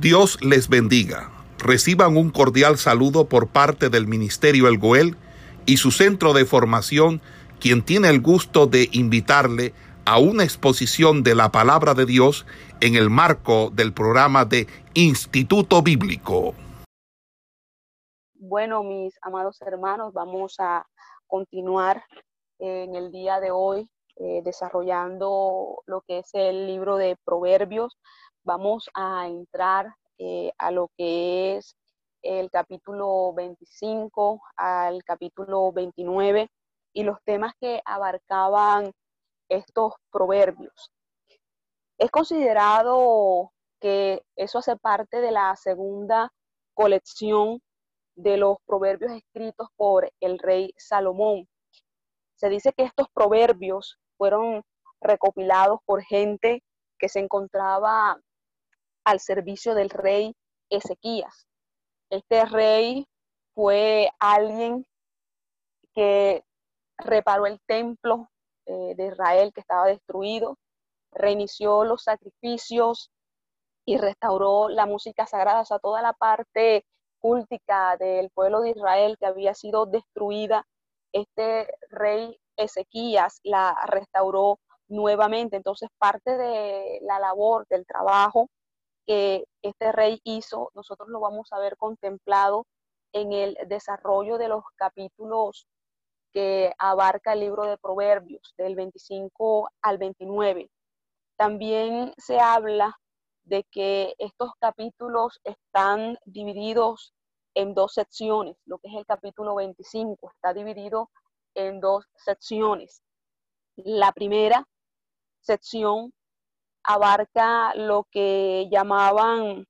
Dios les bendiga. Reciban un cordial saludo por parte del Ministerio El Goel y su centro de formación, quien tiene el gusto de invitarle a una exposición de la palabra de Dios en el marco del programa de Instituto Bíblico. Bueno, mis amados hermanos, vamos a continuar en el día de hoy eh, desarrollando lo que es el libro de Proverbios vamos a entrar eh, a lo que es el capítulo 25 al capítulo 29 y los temas que abarcaban estos proverbios. Es considerado que eso hace parte de la segunda colección de los proverbios escritos por el rey Salomón. Se dice que estos proverbios fueron recopilados por gente que se encontraba al servicio del rey Ezequías. Este rey fue alguien que reparó el templo eh, de Israel que estaba destruido, reinició los sacrificios y restauró la música sagrada, o sea, toda la parte cúltica del pueblo de Israel que había sido destruida. Este rey Ezequías la restauró nuevamente. Entonces, parte de la labor, del trabajo que este rey hizo, nosotros lo vamos a ver contemplado en el desarrollo de los capítulos que abarca el libro de Proverbios, del 25 al 29. También se habla de que estos capítulos están divididos en dos secciones. Lo que es el capítulo 25 está dividido en dos secciones. La primera sección abarca lo que llamaban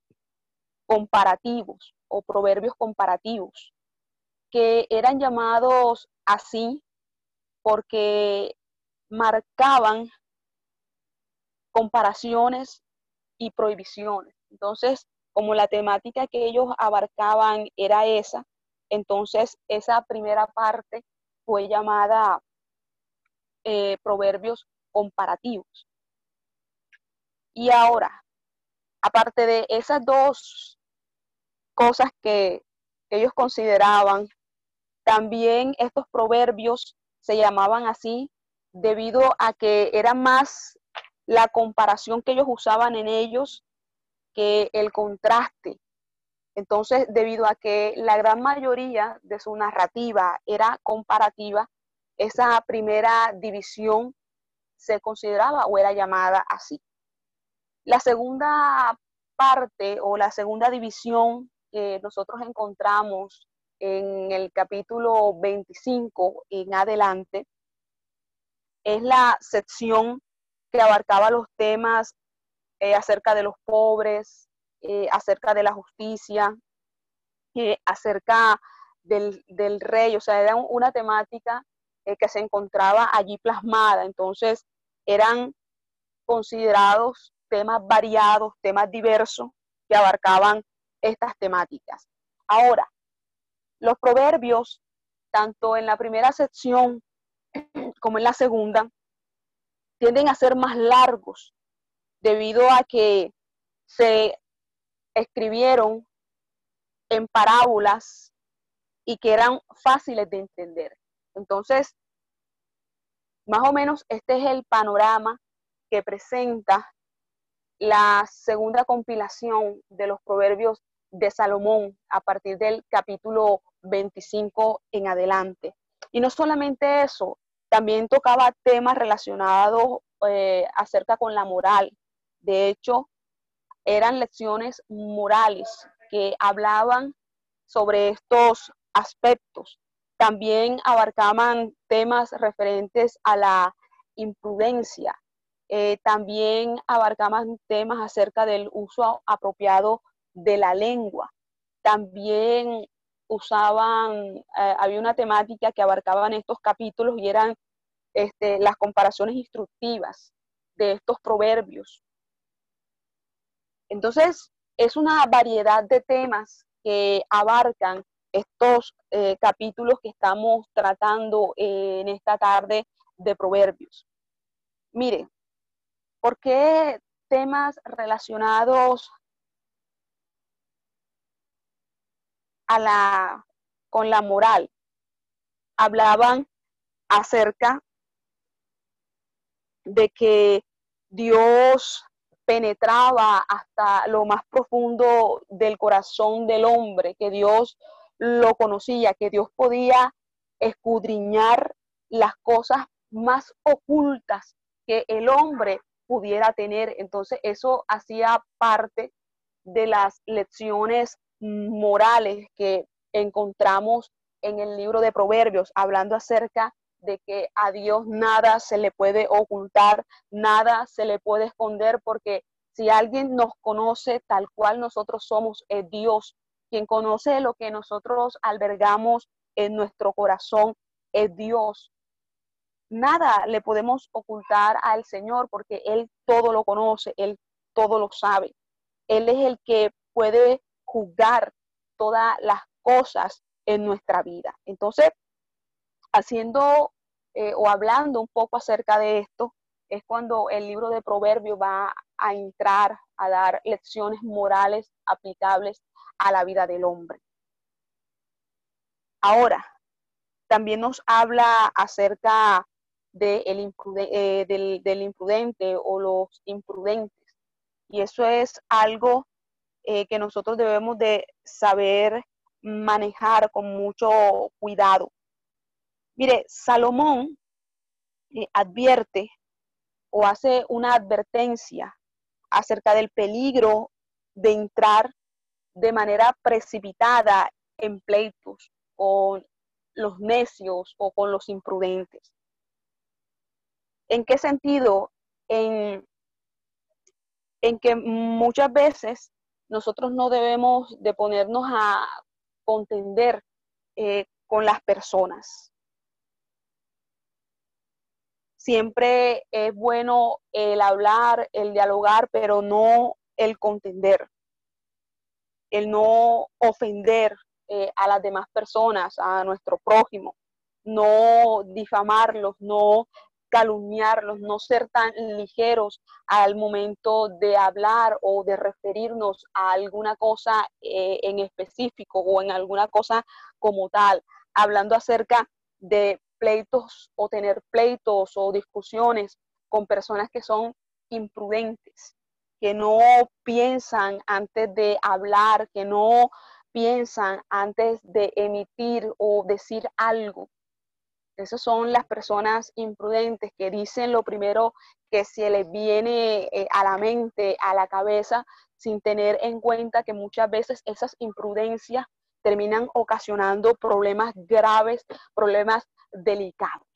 comparativos o proverbios comparativos, que eran llamados así porque marcaban comparaciones y prohibiciones. Entonces, como la temática que ellos abarcaban era esa, entonces esa primera parte fue llamada eh, proverbios comparativos. Y ahora, aparte de esas dos cosas que ellos consideraban, también estos proverbios se llamaban así debido a que era más la comparación que ellos usaban en ellos que el contraste. Entonces, debido a que la gran mayoría de su narrativa era comparativa, esa primera división se consideraba o era llamada así. La segunda parte o la segunda división que nosotros encontramos en el capítulo 25 en adelante es la sección que abarcaba los temas eh, acerca de los pobres, eh, acerca de la justicia, eh, acerca del, rey, o sea, era una temática que se encontraba allí plasmada, entonces eran considerados temas variados, temas diversos que abarcaban estas temáticas. Ahora, los proverbios, tanto en la primera sección como en la segunda, tienden a ser más largos debido a que se escribieron en parábolas y que eran fáciles de entender. Entonces, más o menos este es el panorama que presenta la segunda compilación de los proverbios de Salomón a partir del capítulo 25 en adelante. Y no solamente eso, también tocaba temas relacionados eh, acerca con la moral. De hecho, eran lecciones morales que hablaban sobre estos aspectos. También abarcaban temas referentes a la imprudencia, eh, también abarcaban temas acerca del uso apropiado de la lengua. También usaban, eh, había una temática que abarcaban estos capítulos y eran este, las comparaciones instructivas de estos proverbios. Entonces, es una variedad de temas que abarcan estos eh, capítulos que estamos tratando en esta tarde de proverbios. Miren, ¿Por qué temas relacionados a la, con la moral. Hablaban acerca de que Dios penetraba hasta lo más profundo del corazón del hombre, que Dios lo conocía, que Dios podía escudriñar las cosas más ocultas que el hombre pudiera tener. Entonces eso hacía parte de las lecciones morales que encontramos en el libro de Proverbios, hablando acerca de que a Dios nada se le puede ocultar, nada se le puede esconder, porque si alguien nos conoce tal cual nosotros somos, es Dios. Quien conoce lo que nosotros albergamos en nuestro corazón, es Dios. Nada le podemos ocultar al Señor porque Él todo lo conoce, Él todo lo sabe. Él es el que puede juzgar todas las cosas en nuestra vida. Entonces, haciendo eh, o hablando un poco acerca de esto, es cuando el libro de Proverbios va a entrar a dar lecciones morales aplicables a la vida del hombre. Ahora, también nos habla acerca de el eh, del, imprudente o los imprudentes. Y eso es algo eh, que nosotros debemos de saber manejar con mucho cuidado. Mire, Salomón eh, advierte o hace una advertencia acerca del peligro de entrar de manera precipitada en pleitos con los necios o con los imprudentes. ¿En qué sentido? En, que muchas veces nosotros no debemos de ponernos a contender eh, con las personas. Siempre es bueno el hablar, el dialogar, pero no el contender, el no ofender eh, a las demás personas, a nuestro prójimo, no difamarlos, no calumniarlos, no ser tan ligeros al momento de hablar o de referirnos a alguna cosa eh, en específico o en alguna cosa como tal, hablando acerca de pleitos o tener pleitos o discusiones con personas que son imprudentes, que no piensan antes de hablar, que no piensan antes de emitir o decir algo. Esas son las personas imprudentes que dicen lo primero que se les viene eh, a la mente, a la cabeza, sin tener en cuenta que muchas veces esas imprudencias terminan ocasionando problemas graves, problemas delicados.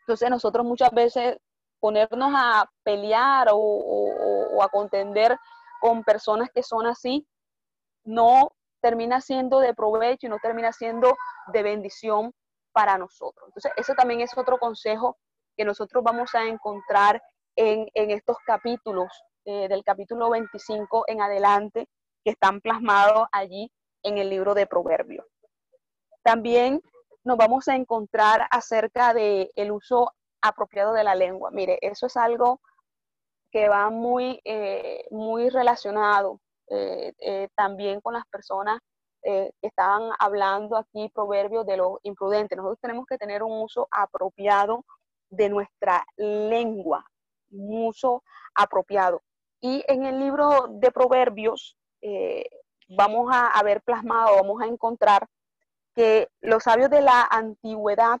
Entonces nosotros muchas veces ponernos a pelear o, a contender con personas que son así, no termina siendo de provecho y no termina siendo de bendición para nosotros. Entonces, ese también es otro consejo que nosotros vamos a encontrar en, estos capítulos, eh, del capítulo 25 en adelante, que están plasmados allí en el libro de Proverbios. También nos vamos a encontrar acerca del el uso apropiado de la lengua. Mire, eso es algo que va muy, eh, muy relacionado eh, también con las personas eh, estaban hablando aquí proverbios de los imprudentes. Nosotros tenemos que tener un uso apropiado de nuestra lengua, un uso apropiado. Y en el libro de proverbios eh, vamos a, ver plasmado, vamos a encontrar que los sabios de la antigüedad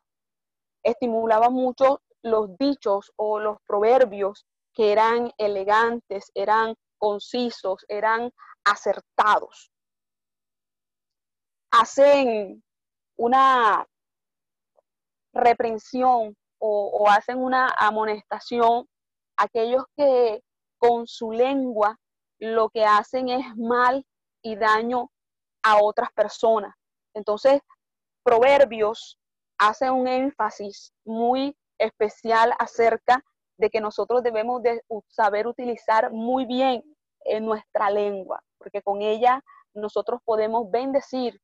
estimulaban mucho los dichos o los proverbios que eran elegantes, eran concisos, eran acertados hacen una reprensión o, hacen una amonestación aquellos que con su lengua lo que hacen es mal y daño a otras personas. Entonces, Proverbios hace un énfasis muy especial acerca de que nosotros debemos de saber utilizar muy bien en nuestra lengua, porque con ella nosotros podemos bendecir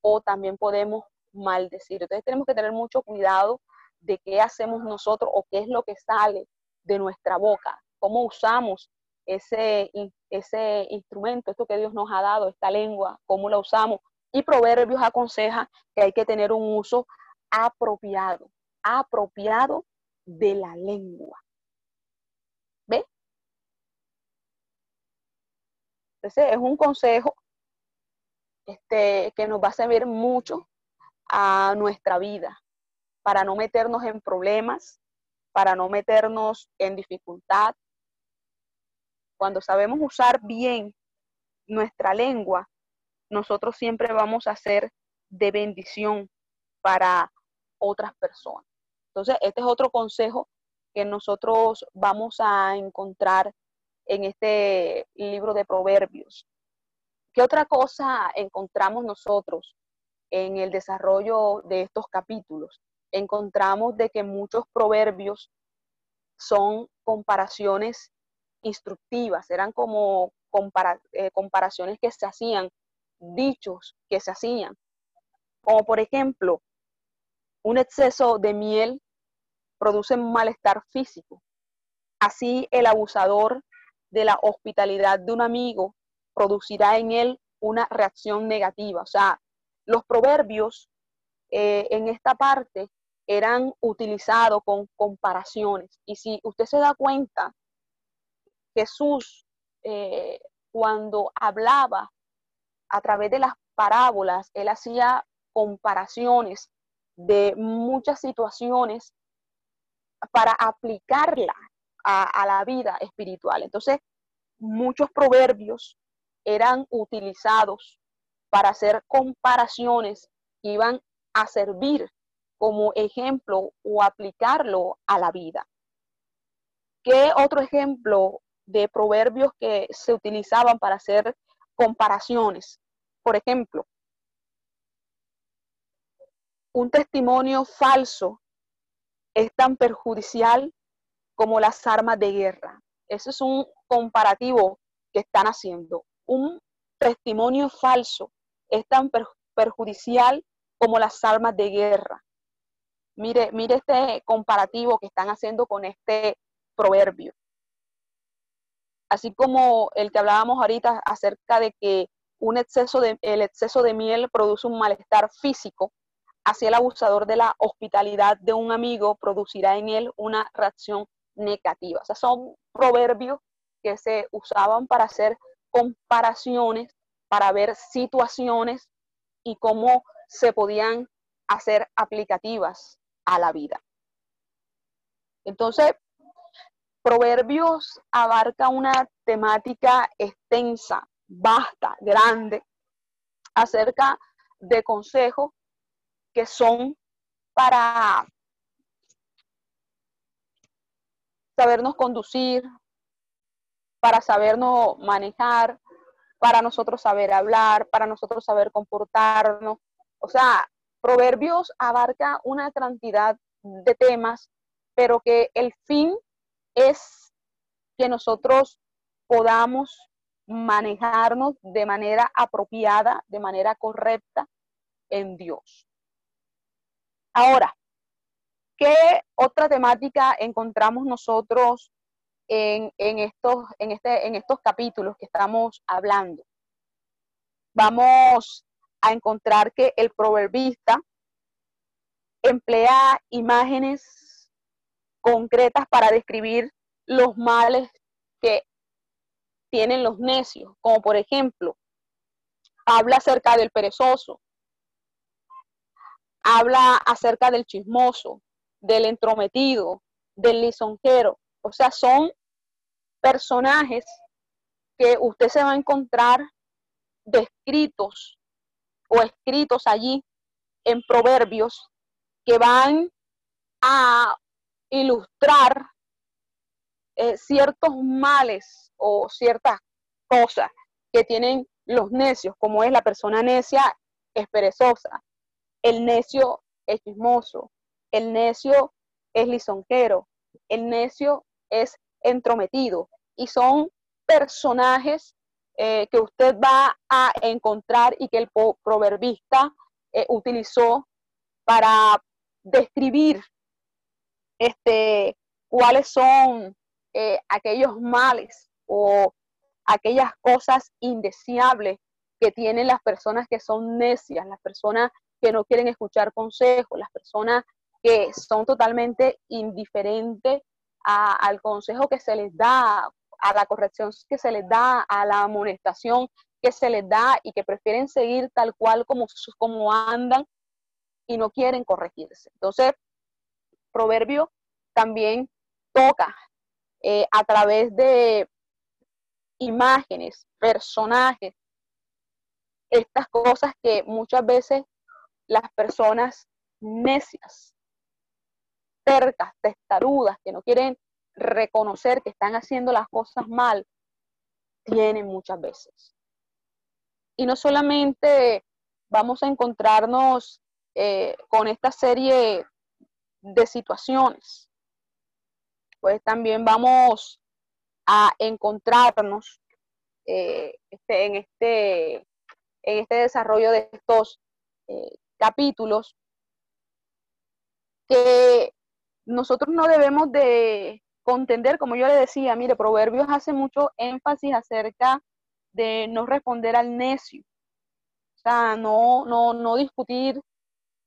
o también podemos maldecir. Entonces tenemos que tener mucho cuidado de qué hacemos nosotros o qué es lo que sale de nuestra boca, cómo usamos ese, ese instrumento, esto que Dios nos ha dado, esta lengua, cómo la usamos Y Proverbios aconseja que hay que tener un uso apropiado, apropiado de la lengua. ¿Ve? Entonces es un consejo este, que nos va a servir mucho a nuestra vida para no meternos en problemas, para no meternos en dificultad. Cuando sabemos usar bien nuestra lengua, nosotros siempre vamos a ser de bendición para otras personas. Entonces, este es otro consejo que nosotros vamos a encontrar en este libro de Proverbios. ¿Qué otra cosa encontramos nosotros en el desarrollo de estos capítulos? Encontramos de que muchos proverbios son comparaciones instructivas, eran como eh, comparaciones que se hacían, dichos que se hacían. Como por ejemplo, un exceso de miel produce malestar físico. Así el abusador de la hospitalidad de un amigo producirá en él una reacción negativa. O sea, los proverbios eh, en esta parte eran utilizados con comparaciones. Y si usted se da cuenta, Jesús eh, cuando hablaba a través de las parábolas, él hacía comparaciones de muchas situaciones para aplicarla a, la vida espiritual. Entonces, muchos proverbios eran utilizados para hacer comparaciones iban a servir como ejemplo o aplicarlo a la vida. ¿Qué otro ejemplo de proverbios que se utilizaban para hacer comparaciones? Por ejemplo, un testimonio falso es tan perjudicial como las armas de guerra. Ese es un comparativo que están haciendo. Un testimonio falso es tan perjudicial como las armas de guerra. Mire, mire este comparativo que están haciendo con este proverbio. Así como el que hablábamos ahorita acerca de que un exceso de, el exceso de miel produce un malestar físico, así el abusador de la hospitalidad de un amigo producirá en él una reacción negativa. O sea, son proverbios que se usaban para hacer comparaciones, para ver situaciones y cómo se podían hacer aplicativas a la vida. Entonces, Proverbios abarca una temática extensa, vasta, grande, acerca de consejos que son para sabernos conducir, para sabernos manejar, para nosotros saber hablar, para nosotros saber comportarnos. O sea, Proverbios abarca una cantidad de temas, pero que el fin es que nosotros podamos manejarnos de manera apropiada, de manera correcta en Dios. Ahora, ¿qué otra temática encontramos nosotros en, estos, en, este, en estos capítulos que estamos hablando? Vamos a encontrar que el proverbista emplea imágenes concretas para describir los males que tienen los necios, como por ejemplo, habla acerca del perezoso, habla acerca del chismoso, del entrometido, del lisonjero. O sea, son personajes que usted se va a encontrar descritos o escritos allí en proverbios que van a ilustrar eh, ciertos males o ciertas cosas que tienen los necios, como es la persona necia, es perezosa, el necio es chismoso, el necio es lisonjero, el necio es entrometido. Y son personajes eh, que usted va a encontrar y que el proverbista eh, utilizó para describir este, cuáles son eh, aquellos males o aquellas cosas indeseables que tienen las personas que son necias, las personas que no quieren escuchar consejos, las personas que son totalmente indiferentes al consejo que se les da, a la corrección que se les da, a la amonestación que se les da y que prefieren seguir tal cual como, como andan y no quieren corregirse. Entonces, Proverbio también toca eh, a través de imágenes, personajes, estas cosas que muchas veces las personas necias, tercas, testarudas, que no quieren reconocer que están haciendo las cosas mal, tienen muchas veces. Y no solamente vamos a encontrarnos eh, con esta serie de situaciones, pues también vamos a encontrarnos eh, este, en, este, en este desarrollo de estos eh, capítulos que nosotros no debemos de contender, como yo le decía, mire, Proverbios hace mucho énfasis acerca de no responder al necio, o sea, no, no, no discutir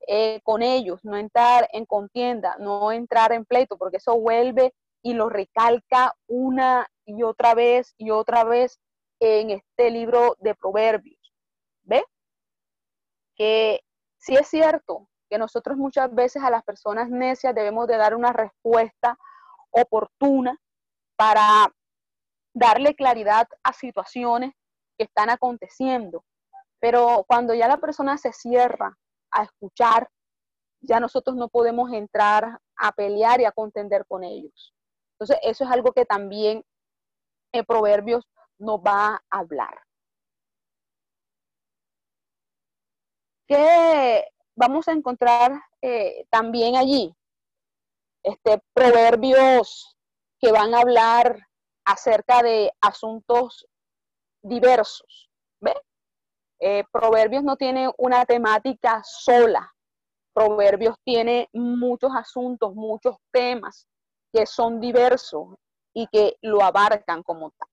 eh, con ellos, no entrar en contienda, no entrar en pleito, porque eso vuelve y lo recalca una y otra vez y otra vez en este libro de Proverbios. ¿Ve? Que sí es cierto que nosotros muchas veces a las personas necias debemos de dar una respuesta oportuna para darle claridad a situaciones que están aconteciendo. Pero cuando ya la persona se cierra a escuchar, ya nosotros no podemos entrar a pelear y a contender con ellos. Entonces, eso es algo que también en Proverbios nos va a hablar. ¿Qué vamos a encontrar eh, también allí? Este, proverbios que van a hablar acerca de asuntos diversos. ¿Ve? Eh, proverbios no tiene una temática sola. Proverbios tiene muchos asuntos, muchos temas que son diversos y que lo abarcan como tal.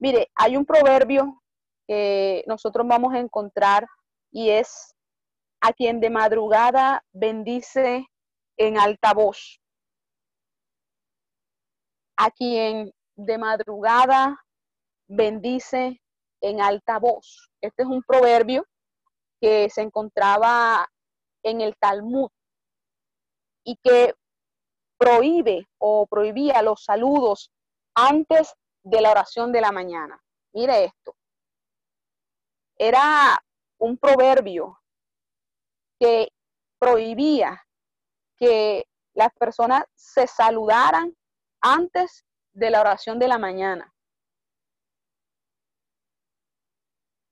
Mire, hay un proverbio que nosotros vamos a encontrar y es a quien de madrugada bendice en alta voz. A quien de madrugada bendice en alta voz. Este es un proverbio que se encontraba en el Talmud y que prohíbe o prohibía los saludos antes de la oración de la mañana. Mire esto. Era un proverbio que prohibía que las personas se saludaran antes de la oración de la mañana.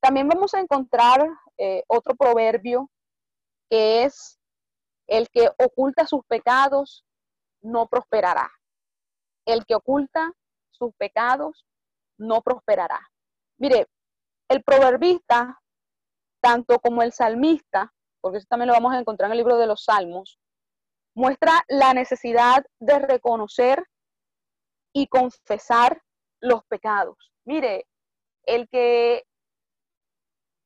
También vamos a encontrar eh, otro proverbio que es el que oculta sus pecados no prosperará. El que oculta sus pecados no prosperará. Mire, el proverbista, tanto como el salmista, porque eso también lo vamos a encontrar en el libro de los Salmos, muestra la necesidad de reconocer y confesar los pecados. Mire, el que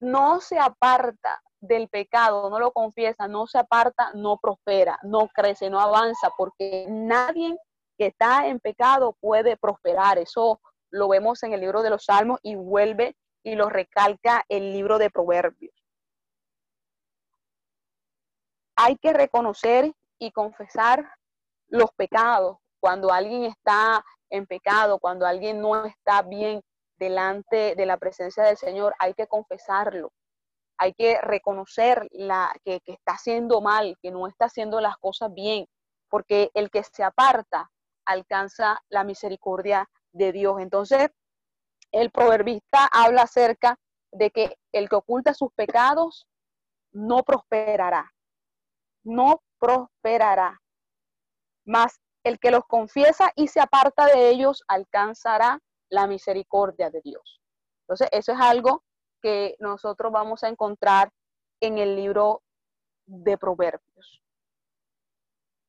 no se aparta del pecado, no lo confiesa, no se aparta, no prospera, no crece, no avanza, porque nadie que está en pecado puede prosperar. Eso lo vemos en el libro de los Salmos y vuelve y lo recalca el libro de Proverbios. Hay que reconocer y confesar los pecados. Cuando alguien está en pecado, cuando alguien no está bien delante de la presencia del Señor, hay que confesarlo hay que reconocer la, que, está haciendo mal, que no está haciendo las cosas bien, porque el que se aparta alcanza la misericordia de Dios. Entonces, el proverbista habla acerca de que el que oculta sus pecados no prosperará, no prosperará. Mas el que los confiesa y se aparta de ellos alcanzará la misericordia de Dios. Entonces, eso es algo que nosotros vamos a encontrar en el libro de Proverbios.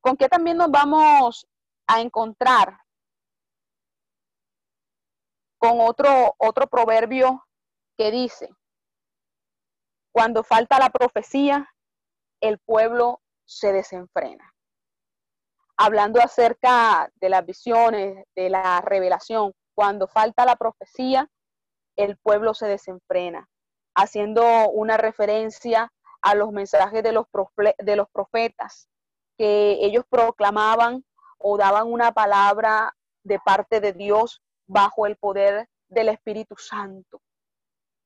¿Con qué también nos vamos a encontrar? Con otro, otro proverbio que dice, Cuando falta la profecía, el pueblo se desenfrena. Hablando acerca de las visiones, de la revelación, cuando falta la profecía, el pueblo se desenfrena, haciendo una referencia a los mensajes de los, de los profetas, que ellos proclamaban o daban una palabra de parte de Dios bajo el poder del Espíritu Santo.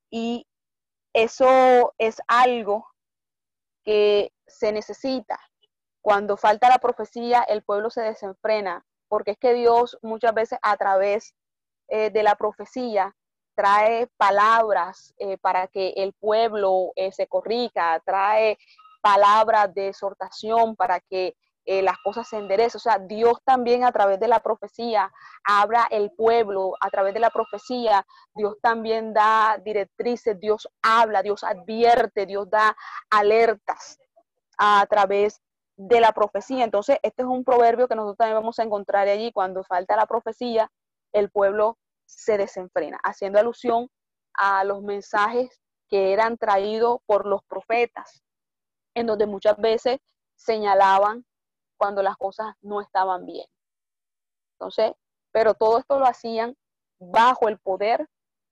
Y eso es algo que se necesita. Cuando falta la profecía, el pueblo se desenfrena, porque es que Dios muchas veces a través eh, de la profecía trae palabras eh, para que el pueblo eh, se corrija, trae palabras de exhortación para que las cosas se enderecen. O sea, Dios también a través de la profecía habla el pueblo, a través de la profecía, Dios también da directrices, Dios habla, Dios advierte, Dios da alertas a través de la profecía. Entonces, este es un proverbio que nosotros también vamos a encontrar allí. Cuando falta la profecía, el pueblo se desenfrena, haciendo alusión a los mensajes que eran traídos por los profetas, en donde muchas veces señalaban cuando las cosas no estaban bien. Entonces, pero todo esto lo hacían bajo el poder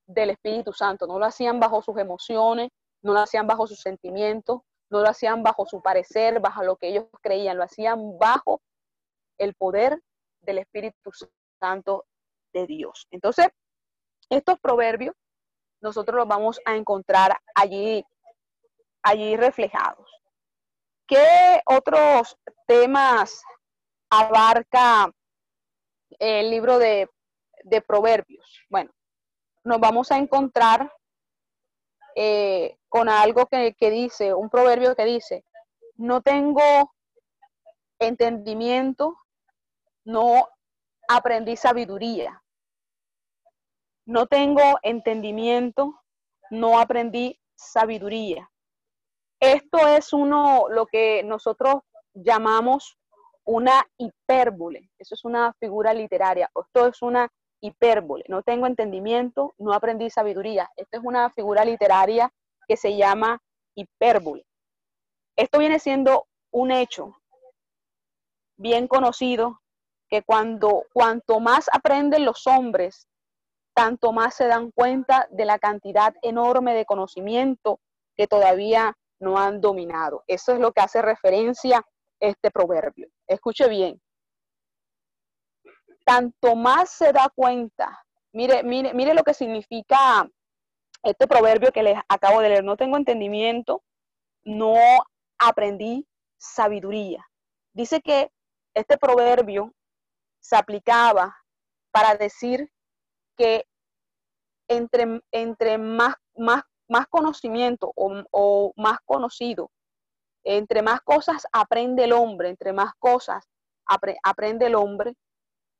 del Espíritu Santo, no lo hacían bajo sus emociones, no lo hacían bajo sus sentimientos, no lo hacían bajo su parecer, bajo lo que ellos creían, lo hacían bajo el poder del Espíritu Santo de Dios. Entonces, estos proverbios nosotros los vamos a encontrar allí, allí reflejados. ¿Qué otros temas abarca el libro de, proverbios? Bueno, nos vamos a encontrar eh, con algo que, que dice, un proverbio que dice, no tengo entendimiento, no aprendí sabiduría. No tengo entendimiento, no aprendí sabiduría. Esto es uno, lo que nosotros llamamos una hipérbole. Eso es una figura literaria. Esto es una hipérbole. No tengo entendimiento, no aprendí sabiduría. Esto es una figura literaria que se llama hipérbole. Esto viene siendo un hecho bien conocido que cuando cuanto más aprenden los hombres tanto más se dan cuenta de la cantidad enorme de conocimiento que todavía no han dominado. Eso es lo que hace referencia este proverbio. Escuche bien. Tanto más se da cuenta, mire, mire, mire lo que significa este proverbio que les acabo de leer. No tengo entendimiento, no aprendí sabiduría. Dice que este proverbio se aplicaba para decir que entre, entre más, más, más conocimiento o, más conocido, entre más cosas aprende el hombre, entre más cosas aprende el hombre,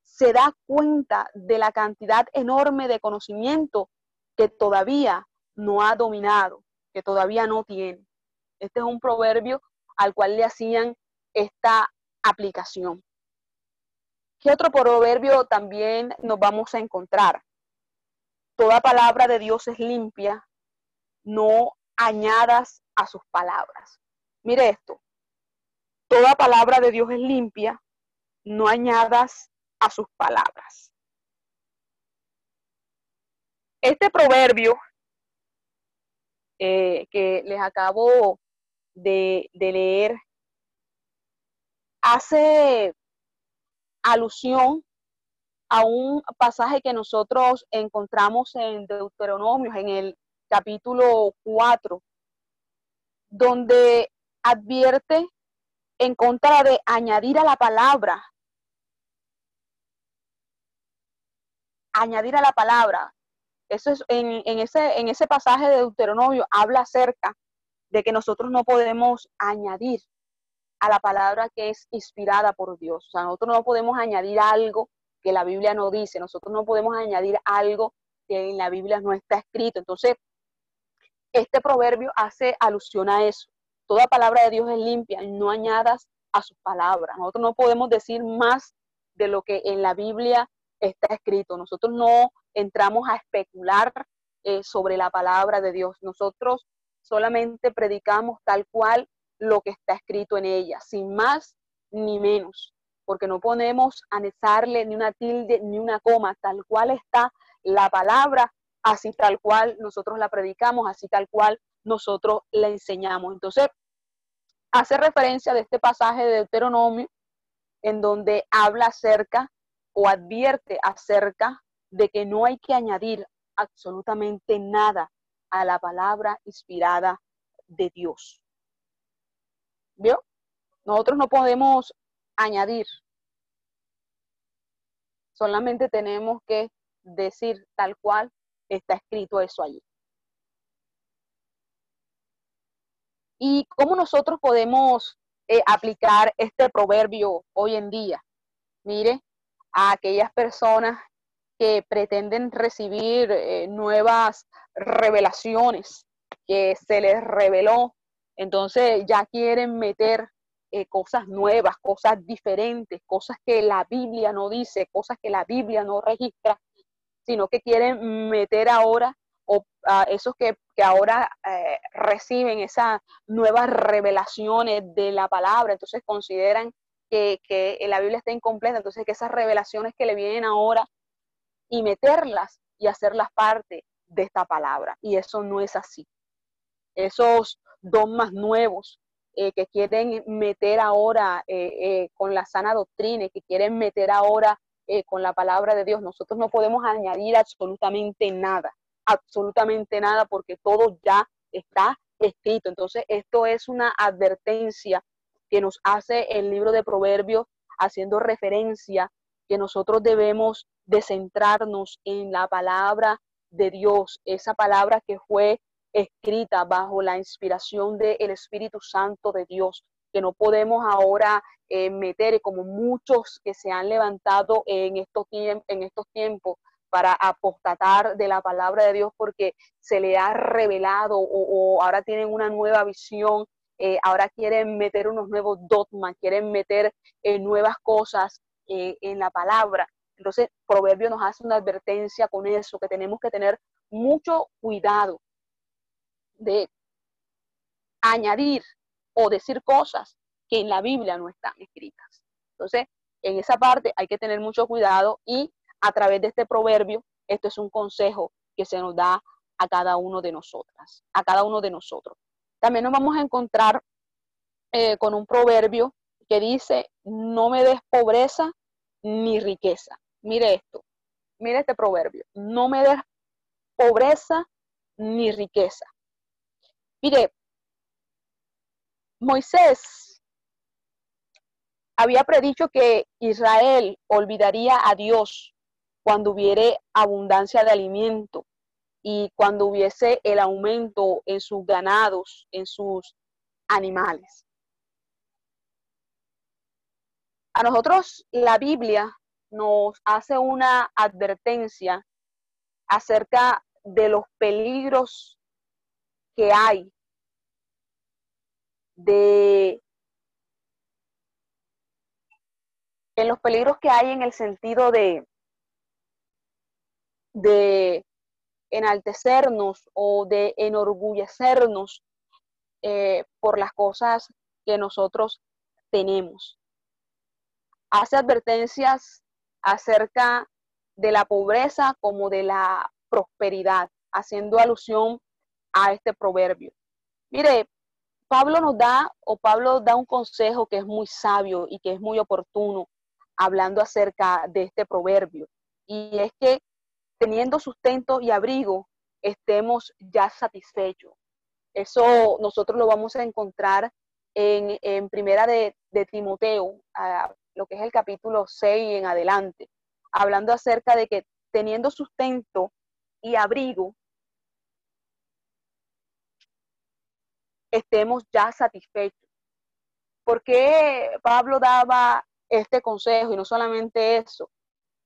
se da cuenta de la cantidad enorme de conocimiento que todavía no ha dominado, que todavía no tiene. Este es un proverbio al cual le hacían esta aplicación. ¿Qué otro proverbio también nos vamos a encontrar? Toda palabra de Dios es limpia, no añadas a sus palabras. Mire esto, toda palabra de Dios es limpia, no añadas a sus palabras. Este proverbio eh, que les acabo de, leer hace alusión a un pasaje que nosotros encontramos en Deuteronomio, en el capítulo 4, donde advierte en contra de añadir a la palabra, añadir a la palabra. Eso es en, en, ese, en ese pasaje de Deuteronomio habla acerca de que nosotros no podemos añadir a la palabra que es inspirada por Dios. O sea, nosotros no podemos añadir algo que la Biblia no dice. Nosotros no podemos añadir algo que en la Biblia no está escrito. Entonces, este proverbio hace alusión a eso. Toda palabra de Dios es limpia, no añadas a sus palabras. Nosotros no podemos decir más de lo que en la Biblia está escrito. Nosotros no entramos a especular eh, sobre la palabra de Dios. Nosotros solamente predicamos tal cual lo que está escrito en ella, sin más ni menos, porque no ponemos anexarle ni una tilde ni una coma, tal cual está la palabra, así tal cual nosotros la predicamos, así tal cual nosotros la enseñamos. Entonces, hace referencia de este pasaje de Deuteronomio, en donde habla acerca o advierte acerca de que no hay que añadir absolutamente nada a la palabra inspirada de Dios. ¿Vio? Nosotros no podemos añadir. Solamente tenemos que decir tal cual está escrito eso allí. ¿Y cómo nosotros podemos eh, aplicar este proverbio hoy en día? Mire, a aquellas personas que pretenden recibir eh, nuevas revelaciones que se les reveló, entonces ya quieren meter eh, cosas nuevas, cosas diferentes, cosas que la Biblia no dice, cosas que la Biblia no registra, sino que quieren meter ahora o a esos que, ahora eh, reciben esas nuevas revelaciones de la palabra, entonces consideran que, la Biblia está incompleta, entonces que esas revelaciones que le vienen ahora y meterlas y hacerlas parte de esta palabra. Y eso no es así. Esos dogmas nuevos eh, que quieren meter ahora eh, con la sana doctrina, que quieren meter ahora con la palabra de Dios, nosotros no podemos añadir absolutamente nada absolutamente nada porque todo ya está escrito. Entonces, esto es una advertencia que nos hace el libro de Proverbios haciendo referencia que nosotros debemos de centrarnos en la palabra de Dios, esa palabra que fue escrita bajo la inspiración del Espíritu Santo de Dios, que no podemos ahora eh, meter como muchos que se han levantado en estos, en estos tiempos para apostatar de la palabra de Dios porque se le ha revelado o, ahora tienen una nueva visión, eh, ahora quieren meter unos nuevos dogmas, quieren meter eh, nuevas cosas eh, en la palabra. Entonces, Proverbio nos hace una advertencia con eso, que tenemos que tener mucho cuidado de añadir o decir cosas que en la Biblia no están escritas. Entonces, en esa parte hay que tener mucho cuidado y a través de este proverbio, esto es un consejo que se nos da a cada uno de nosotras, a cada uno de nosotros. También nos vamos a encontrar eh, con un proverbio que dice, no me des pobreza ni riqueza. Mire esto, mire este proverbio, no me des pobreza ni riqueza. Mire, Moisés había predicho que Israel olvidaría a Dios cuando hubiere abundancia de alimento y cuando hubiese el aumento en sus ganados, en sus animales. A nosotros la Biblia nos hace una advertencia acerca de los peligros que hay de en los peligros que hay en el sentido de de enaltecernos o de enorgullecernos eh, por las cosas que nosotros tenemos. Hace advertencias acerca de la pobreza como de la prosperidad, haciendo alusión a este proverbio. Mire, Pablo nos da, o Pablo da un consejo que es muy sabio y que es muy oportuno, hablando acerca de este proverbio. Y es que teniendo sustento y abrigo, estemos ya satisfechos. Eso nosotros lo vamos a encontrar en, primera de, Timoteo, lo que es el capítulo 6 en adelante, hablando acerca de que teniendo sustento y abrigo, estemos ya satisfechos. ¿Por qué Pablo daba este consejo? Y no solamente eso,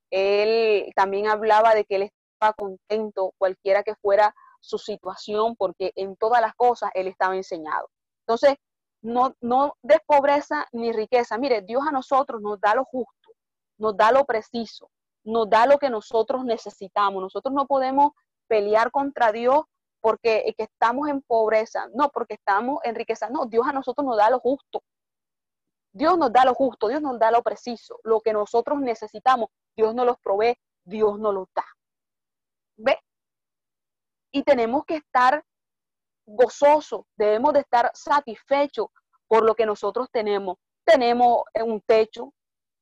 él también hablaba de que él estaba contento, cualquiera que fuera su situación, porque en todas las cosas él estaba enseñado. Entonces, no, no des pobreza ni riqueza. Mire, Dios a nosotros nos da lo justo, nos da lo preciso, nos da lo que nosotros necesitamos. Nosotros no podemos pelear contra Dios porque que estamos en pobreza, no, porque estamos en riqueza. No, Dios a nosotros nos da lo justo. Dios nos da lo justo, Dios nos da lo preciso. Lo que nosotros necesitamos, Dios nos los provee, Dios nos lo da. ¿Ve? Y tenemos que estar gozosos, debemos de estar satisfechos por lo que nosotros tenemos. Tenemos un techo,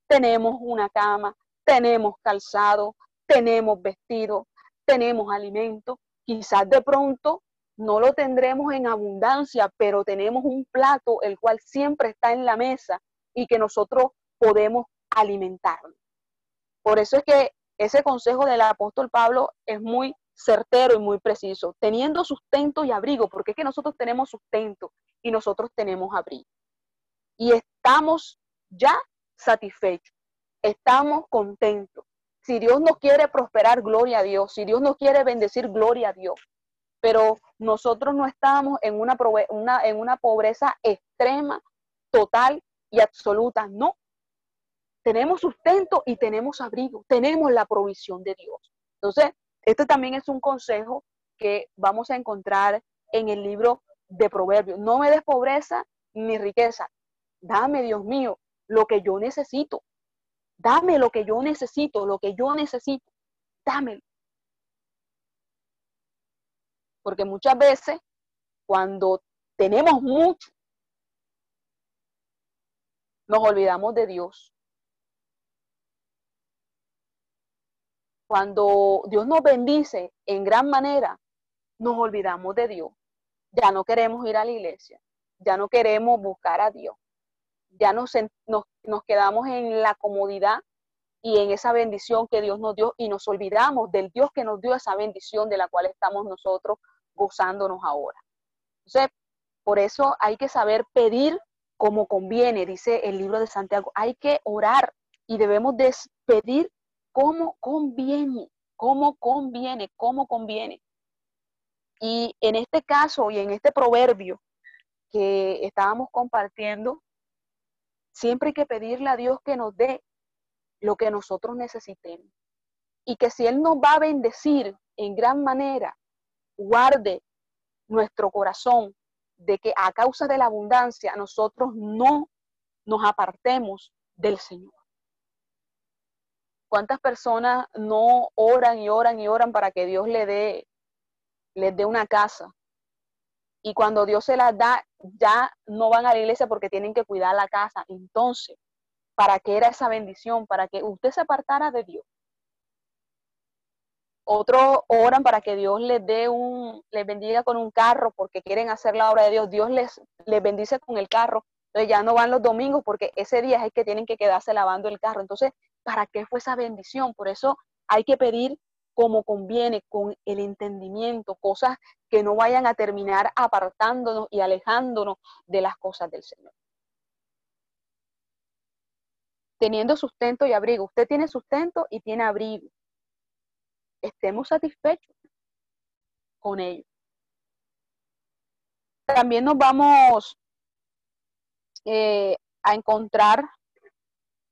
tenemos una cama, tenemos calzado, tenemos vestido, tenemos alimento. Quizás de pronto no lo tendremos en abundancia, pero tenemos un plato el cual siempre está en la mesa y que nosotros podemos alimentarlo. Por eso es que ese consejo del apóstol Pablo es muy certero y muy preciso, teniendo sustento y abrigo, porque es que nosotros tenemos sustento y nosotros tenemos abrigo. Y estamos ya satisfechos, estamos contentos. Si Dios nos quiere prosperar, gloria a Dios. Si Dios nos quiere bendecir, gloria a Dios. Pero nosotros no estamos en una, en una pobreza extrema, total y absoluta. No. Tenemos sustento y tenemos abrigo. Tenemos la provisión de Dios. Entonces, este también es un consejo que vamos a encontrar en el libro de Proverbios. No me des pobreza ni riqueza. Dame, Dios mío, lo que yo necesito. Dame lo que yo necesito, lo que yo necesito. Dámelo. Porque muchas veces, cuando tenemos mucho, nos olvidamos de Dios. Cuando Dios nos bendice en gran manera, nos olvidamos de Dios. Ya no queremos ir a la iglesia, ya no queremos buscar a Dios, ya nos, nos, quedamos en la comodidad y en esa bendición que Dios nos dio y nos olvidamos del Dios que nos dio esa bendición de la cual estamos nosotros gozándonos ahora. Entonces, por eso hay que saber pedir como conviene, dice el libro de Santiago. Hay que orar y debemos despedir cómo conviene, cómo conviene, cómo conviene. Y en este caso y en este proverbio que estábamos compartiendo, siempre hay que pedirle a Dios que nos dé lo que nosotros necesitemos. Y que si Él nos va a bendecir en gran manera, guarde nuestro corazón de que a causa de la abundancia nosotros no nos apartemos del Señor. ¿Cuántas personas no oran y oran y oran para que Dios le dé, les dé una casa? Y cuando Dios se las da, ya no van a la iglesia porque tienen que cuidar la casa. Entonces, ¿para qué era esa bendición? Para que usted se apartara de Dios. Otros oran para que Dios les dé un, les bendiga con un carro porque quieren hacer la obra de Dios. Dios les, les bendice con el carro. Entonces ya no van los domingos porque ese día es el que tienen que quedarse lavando el carro. Entonces para qué fue esa bendición. Por eso hay que pedir como conviene, con el entendimiento, cosas que no vayan a terminar apartándonos y alejándonos de las cosas del Señor. Teniendo sustento y abrigo. Usted tiene sustento y tiene abrigo. Estemos satisfechos con ello. También nos vamos eh, a encontrar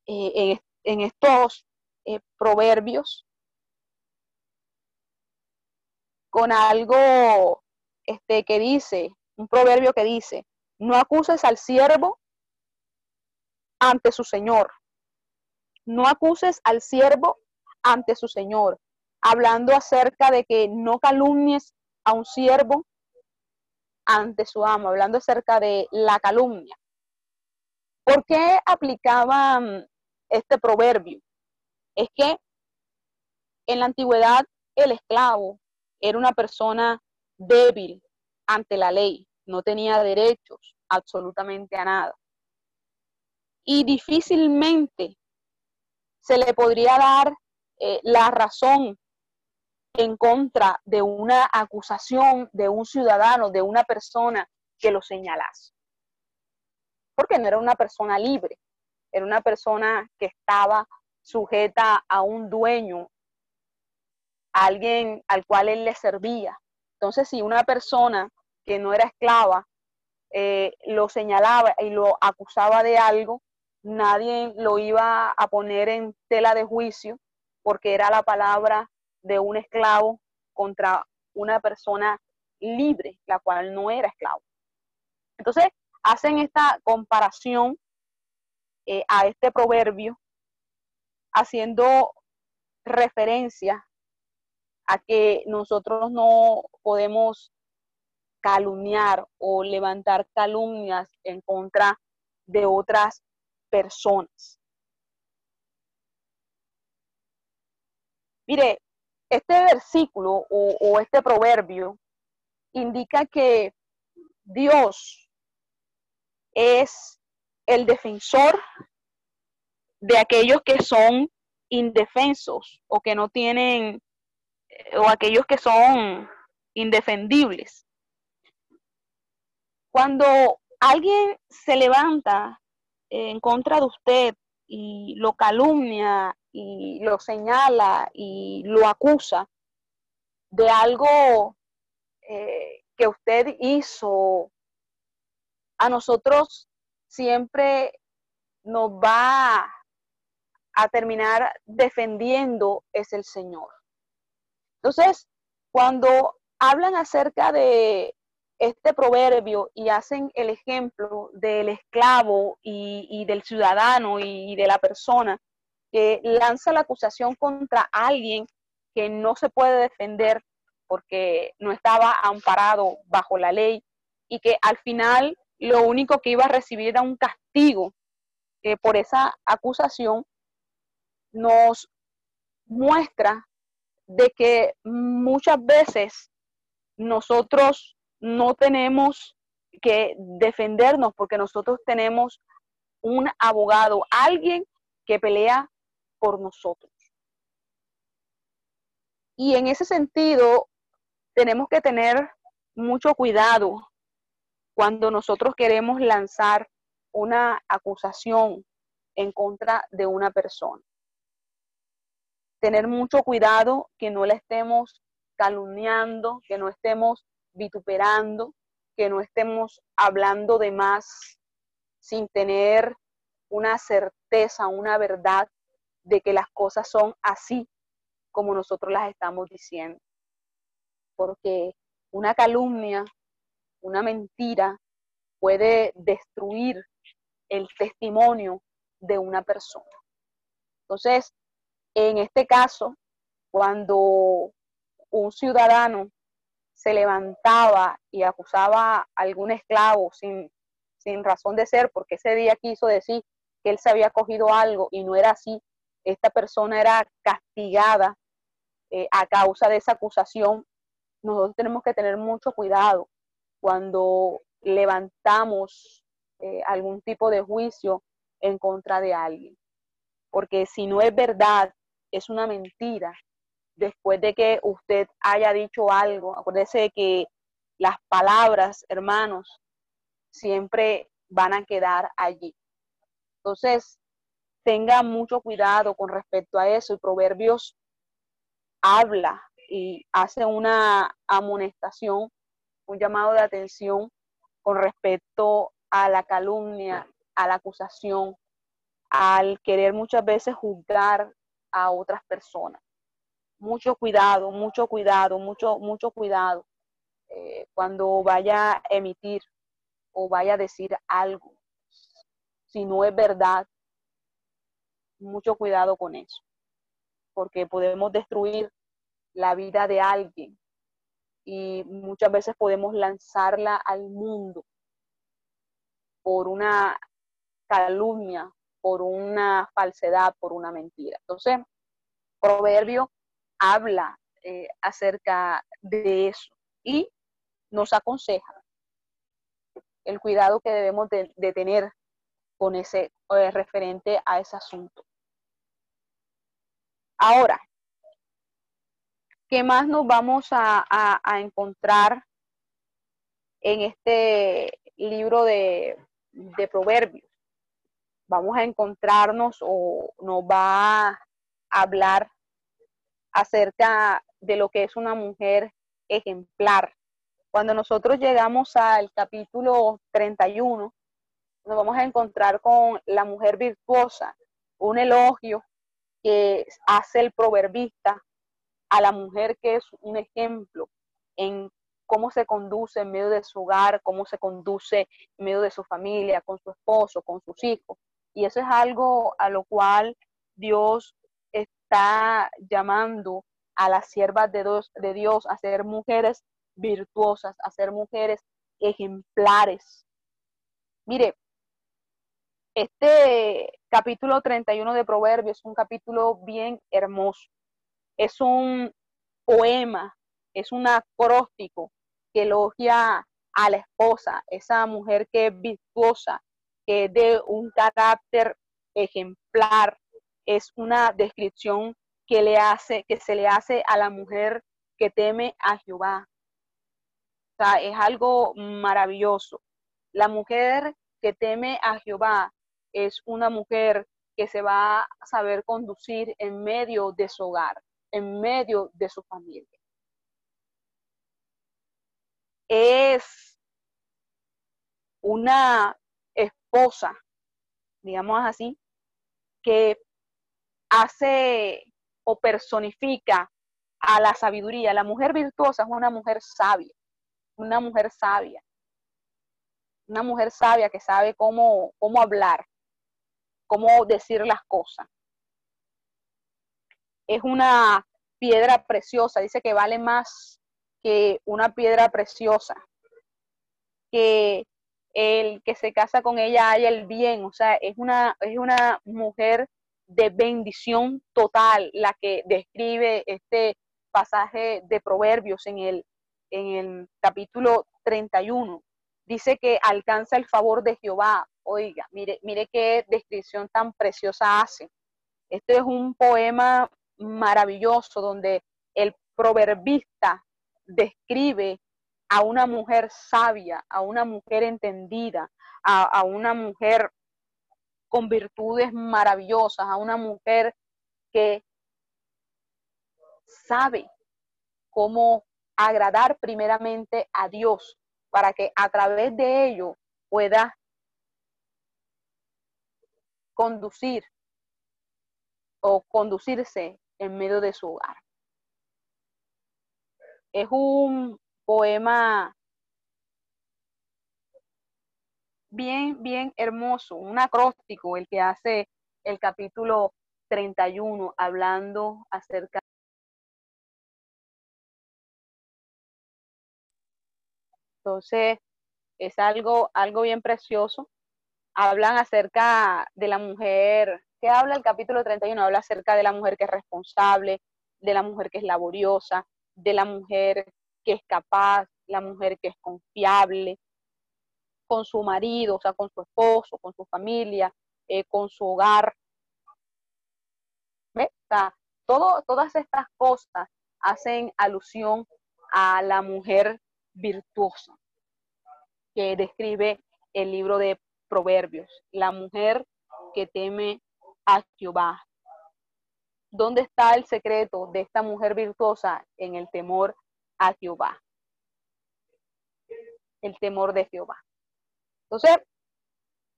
eh, en, en estos eh, proverbios con algo este, que dice, un proverbio que dice, no acuses al siervo ante su señor. No acuses al siervo ante su señor, hablando acerca de que no calumnies a un siervo ante su amo, hablando acerca de la calumnia. ¿Por qué aplicaban este proverbio es que en la antigüedad el esclavo era una persona débil ante la ley, no tenía derechos absolutamente a nada. Y difícilmente se le podría dar eh, la razón en contra de una acusación de un ciudadano, de una persona que lo señalase. Porque no era una persona libre, era una persona que estaba sujeta a un dueño, alguien al cual él le servía. Entonces, si una persona que no era esclava eh, lo señalaba y lo acusaba de algo, nadie lo iba a poner en tela de juicio porque era la palabra de un esclavo contra una persona libre, la cual no era esclavo. Entonces, hacen esta comparación eh, a este proverbio, haciendo referencia a que nosotros no podemos calumniar o levantar calumnias en contra de otras personas. Mire, este versículo o, este proverbio indica que Dios es el defensor de aquellos que son indefensos o que no tienen, eh, o aquellos que son indefendibles. Cuando alguien se levanta en contra de usted y lo calumnia y lo señala y lo acusa de algo eh, que usted hizo, a nosotros siempre nos va a terminar defendiendo es el Señor. Entonces, cuando hablan acerca de este proverbio y hacen el ejemplo del esclavo y, del ciudadano y, de la persona que lanza la acusación contra alguien que no se puede defender porque no estaba amparado bajo la ley y que al final lo único que iba a recibir era un castigo que por esa acusación nos muestra de que muchas veces nosotros no tenemos que defendernos porque nosotros tenemos un abogado, alguien que pelea por nosotros. Y en ese sentido, tenemos que tener mucho cuidado cuando nosotros queremos lanzar una acusación en contra de una persona. Tener mucho cuidado que no le estemos calumniando, que no estemos vituperando, que no estemos hablando de más sin tener una certeza, una verdad de que las cosas son así como nosotros las estamos diciendo. Porque una calumnia, una mentira puede destruir el testimonio de una persona. Entonces, en este caso, cuando un ciudadano se levantaba y acusaba a algún esclavo sin, sin razón de ser, porque ese día quiso decir que él se había cogido algo y no era así, esta persona era castigada eh, a causa de esa acusación, nosotros tenemos que tener mucho cuidado cuando levantamos eh, algún tipo de juicio en contra de alguien. Porque si no es verdad, es una mentira, después de que usted haya dicho algo, acuérdese de que las palabras, hermanos, siempre van a quedar allí. Entonces, tenga mucho cuidado con respecto a eso. Y Proverbios habla y hace una amonestación, un llamado de atención con respecto a la calumnia, a la acusación, al querer muchas veces juzgar a otras personas mucho cuidado, mucho cuidado, mucho, mucho cuidado eh, cuando vaya a emitir o vaya a decir algo. Si no es verdad, mucho cuidado con eso, porque podemos destruir la vida de alguien y muchas veces podemos lanzarla al mundo por una calumnia, por una falsedad, por una mentira. Entonces, Proverbio habla eh, acerca de eso y nos aconseja el cuidado que debemos de, tener con ese eh, referente a ese asunto. Ahora, ¿qué más nos vamos a, encontrar en este libro de, de Proverbios? Vamos a encontrarnos o nos va a hablar acerca de lo que es una mujer ejemplar. Cuando nosotros llegamos al capítulo 31, nos vamos a encontrar con la mujer virtuosa, un elogio que hace el proverbista a la mujer que es un ejemplo en cómo se conduce en medio de su hogar, cómo se conduce en medio de su familia, con su esposo, con sus hijos. Y eso es algo a lo cual Dios está llamando a las siervas de Dios, de Dios a ser mujeres virtuosas, a ser mujeres ejemplares. Mire, este capítulo 31 de Proverbios es un capítulo bien hermoso. Es un poema, es un acróstico que elogia a la esposa, esa mujer que es virtuosa, que es de un carácter ejemplar. Es una descripción que le hace, que se le hace a la mujer que teme a Jehová. O sea, es algo maravilloso. La mujer que teme a Jehová es una mujer que se va a saber conducir en medio de su hogar, en medio de su familia. Es una esposa, digamos así, que hace o personifica a la sabiduría. La mujer virtuosa es una mujer sabia, una mujer sabia, una mujer sabia que sabe cómo, cómo hablar, cómo decir las cosas. Es una piedra preciosa, dice que vale más que una piedra preciosa, que el que se casa con ella haya el bien, o sea, es una, es una mujer de bendición total la que describe este pasaje de Proverbios en el, en el capítulo 31. Dice que alcanza el favor de Jehová. Oiga, mire, mire qué descripción tan preciosa hace. Este es un poema maravilloso donde el proverbista describe a una mujer sabia, a una mujer entendida, a, a una mujer con virtudes maravillosas, a una mujer que sabe cómo agradar primeramente a Dios para que a través de ello pueda conducir o conducirse en medio de su hogar. Es un poema bien, bien hermoso, un acróstico, el que hace el capítulo 31, hablando acerca Entonces, es algo, algo bien precioso. Hablan acerca de la mujer, ¿qué habla el capítulo 31? Habla acerca de la mujer que es responsable, de la mujer que es laboriosa, de la mujer que es capaz, la mujer que es confiable, con su marido, o sea, con su esposo, con su familia, eh, con su hogar. ¿Ve? O sea, todo, todas estas cosas hacen alusión a la mujer virtuosa que describe el libro de Proverbios, la mujer que teme a Jehová. ¿Dónde está el secreto de esta mujer virtuosa en el temor a Jehová? El temor de Jehová. Entonces,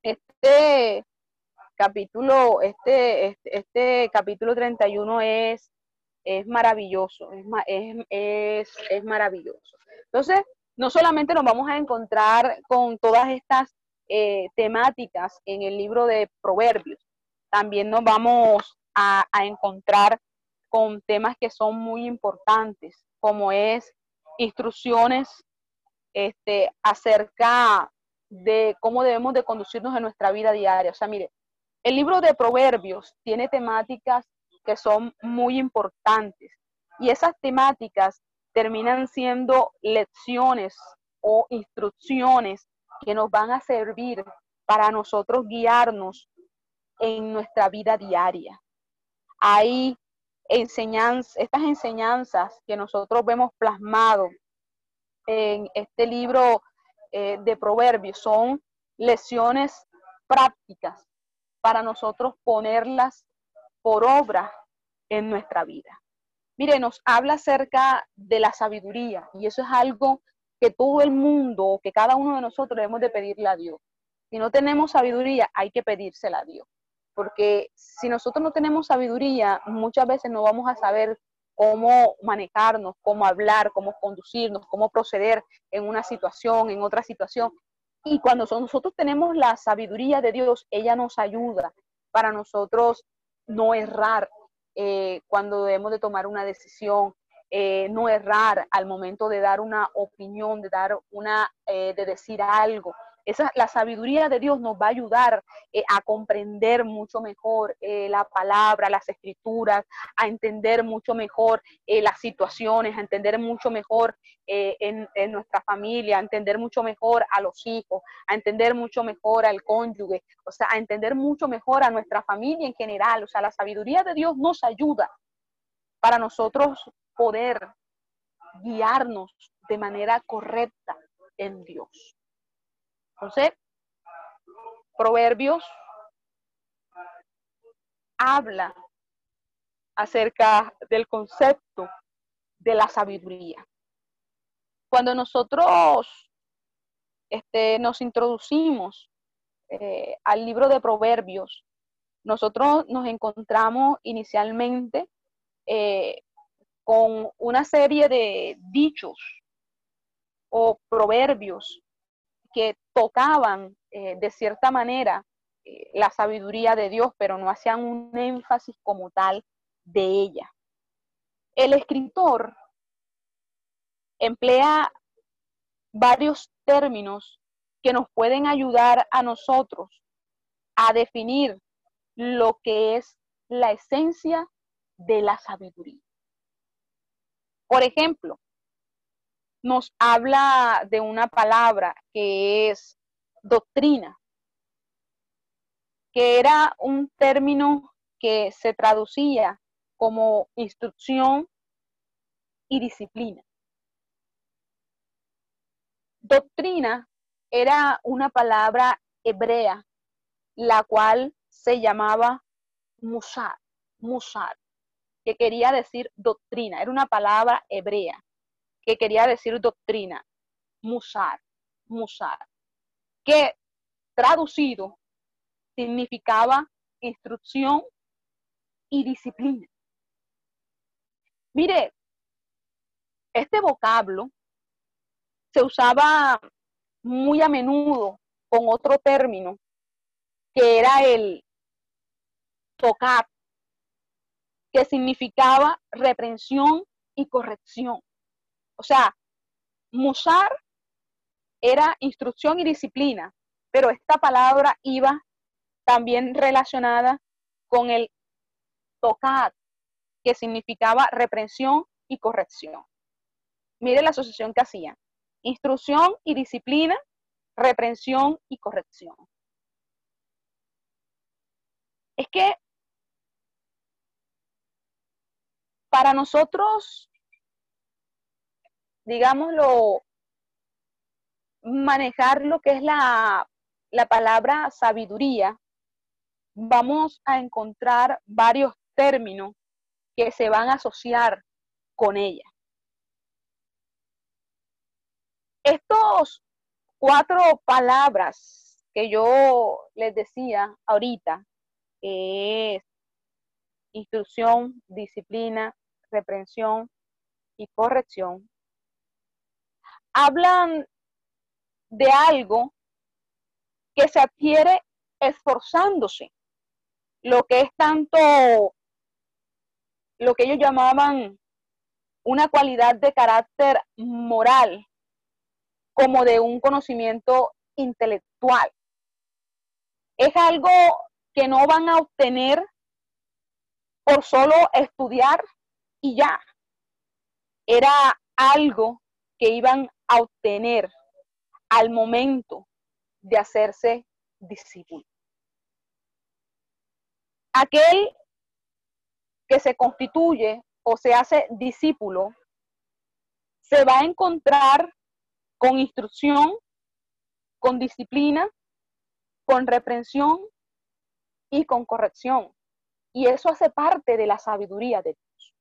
este capítulo, este, este, este capítulo 31 es, es maravilloso, es, es, es, maravilloso. Entonces, no solamente nos vamos a encontrar con todas estas eh, temáticas en el libro de Proverbios, también nos vamos a, a encontrar con temas que son muy importantes, como es instrucciones este, acerca de cómo debemos de conducirnos en nuestra vida diaria. O sea, mire, el libro de Proverbios tiene temáticas que son muy importantes y esas temáticas terminan siendo lecciones o instrucciones que nos van a servir para nosotros guiarnos en nuestra vida diaria. Hay enseñanzas, estas enseñanzas que nosotros vemos plasmado en este libro eh, de proverbios, son lecciones prácticas para nosotros ponerlas por obra en nuestra vida. Mire, nos habla acerca de la sabiduría y eso es algo que todo el mundo, que cada uno de nosotros debemos de pedirle a Dios. Si no tenemos sabiduría, hay que pedírsela a Dios. Porque si nosotros no tenemos sabiduría, muchas veces no vamos a saber cómo manejarnos, cómo hablar, cómo conducirnos, cómo proceder en una situación, en otra situación. Y cuando nosotros tenemos la sabiduría de Dios, ella nos ayuda para nosotros no errar eh, cuando debemos de tomar una decisión, eh, no errar al momento de dar una opinión, de dar una, eh, de decir algo. Esa, la sabiduría de Dios nos va a ayudar eh, a comprender mucho mejor eh, la palabra, las escrituras, a entender mucho mejor eh, las situaciones, a entender mucho mejor en, en, nuestra familia, a entender mucho mejor a los hijos, a entender mucho mejor al cónyuge, o sea, a entender mucho mejor a nuestra familia en general. O sea, la sabiduría de Dios nos ayuda para nosotros poder guiarnos de manera correcta en Dios. Entonces, Proverbios habla acerca del concepto de la sabiduría. Cuando nosotros este, nos introducimos eh, al libro de Proverbios, nosotros nos encontramos inicialmente eh, con una serie de dichos o proverbios que tocaban eh, de cierta manera eh, la sabiduría de Dios, pero no hacían un énfasis como tal de ella. El escritor emplea varios términos que nos pueden ayudar a nosotros a definir lo que es la esencia de la sabiduría. Por ejemplo, nos habla de una palabra que es doctrina, que era un término que se traducía como instrucción y disciplina. Doctrina era una palabra hebrea, la cual se llamaba musar, musar, que quería decir doctrina, era una palabra hebrea que quería decir doctrina, musar, musar, que traducido significaba instrucción y disciplina. Mire, este vocablo se usaba muy a menudo con otro término, que era el tocar, que significaba reprensión y corrección. O sea, musar era instrucción y disciplina, pero esta palabra iba también relacionada con el tocar, que significaba reprensión y corrección. Mire la asociación que hacían. Instrucción y disciplina, reprensión y corrección. Es que para nosotros digámoslo, manejar lo que es la, la palabra sabiduría, vamos a encontrar varios términos que se van a asociar con ella. Estos cuatro palabras que yo les decía ahorita, es instrucción, disciplina, reprensión y corrección, hablan de algo que se adquiere esforzándose, lo que es tanto lo que ellos llamaban una cualidad de carácter moral como de un conocimiento intelectual. Es algo que no van a obtener por solo estudiar y ya. Era algo que iban a obtener al momento de hacerse discípulo. Aquel que se constituye o se hace discípulo se va a encontrar con instrucción, con disciplina, con reprensión y con corrección. Y eso hace parte de la sabiduría de Dios.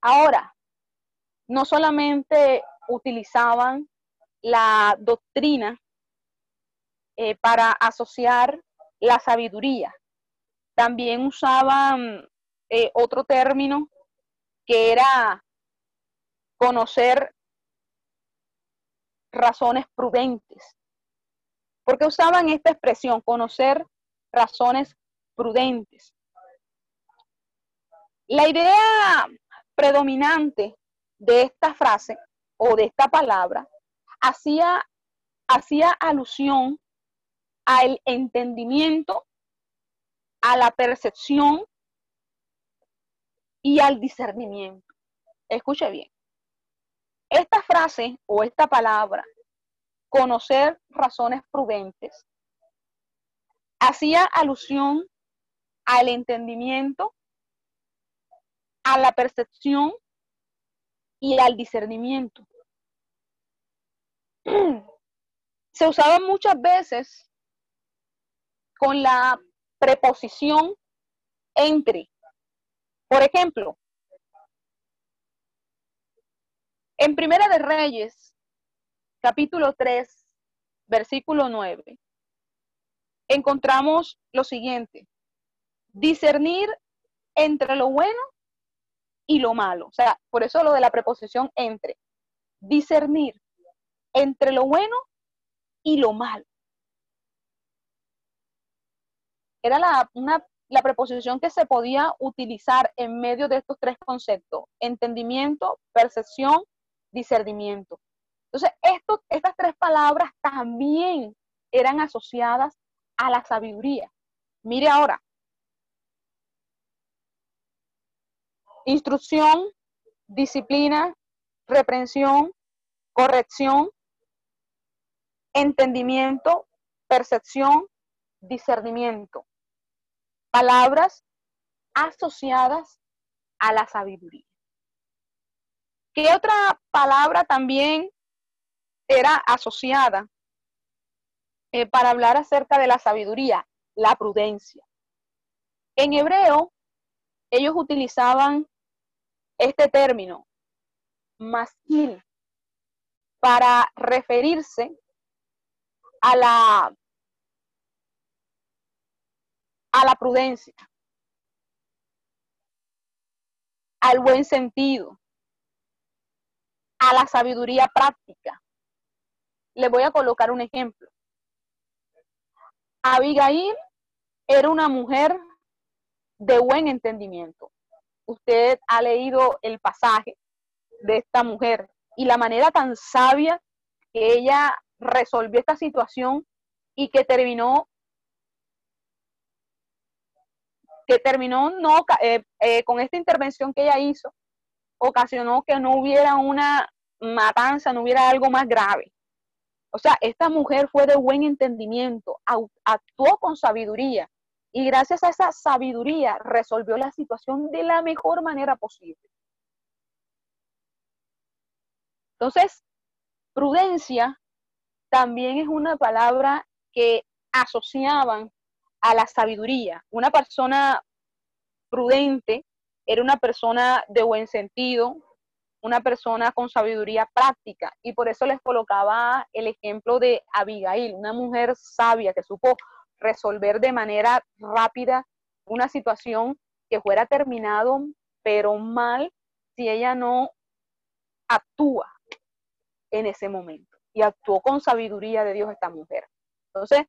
Ahora, no solamente utilizaban la doctrina eh, para asociar la sabiduría, también usaban eh, otro término que era conocer razones prudentes. Porque usaban esta expresión, conocer razones prudentes. La idea predominante de esta frase o de esta palabra hacía, hacía alusión al entendimiento, a la percepción y al discernimiento. Escuche bien. Esta frase o esta palabra, conocer razones prudentes, hacía alusión al entendimiento, a la percepción y al discernimiento. Se usaba muchas veces con la preposición entre. Por ejemplo, en Primera de Reyes, capítulo 3, versículo 9, encontramos lo siguiente, discernir entre lo bueno y lo malo. O sea, por eso lo de la preposición entre. Discernir entre lo bueno y lo malo. Era la, una, la preposición que se podía utilizar en medio de estos tres conceptos. Entendimiento, percepción, discernimiento. Entonces, esto, estas tres palabras también eran asociadas a la sabiduría. Mire ahora, instrucción, disciplina, reprensión, corrección, entendimiento, percepción, discernimiento. Palabras asociadas a la sabiduría. ¿Qué otra palabra también era asociada eh, para hablar acerca de la sabiduría? La prudencia. En hebreo, ellos utilizaban este término, masquil, para referirse a la, a la prudencia, al buen sentido, a la sabiduría práctica. Le voy a colocar un ejemplo. Abigail era una mujer de buen entendimiento usted ha leído el pasaje de esta mujer y la manera tan sabia que ella resolvió esta situación y que terminó que terminó no eh, eh, con esta intervención que ella hizo ocasionó que no hubiera una matanza, no hubiera algo más grave. O sea, esta mujer fue de buen entendimiento, actuó con sabiduría y gracias a esa sabiduría resolvió la situación de la mejor manera posible. Entonces, prudencia también es una palabra que asociaban a la sabiduría. Una persona prudente era una persona de buen sentido, una persona con sabiduría práctica. Y por eso les colocaba el ejemplo de Abigail, una mujer sabia que supo resolver de manera rápida una situación que fuera terminado, pero mal, si ella no actúa en ese momento. Y actuó con sabiduría de Dios esta mujer. Entonces,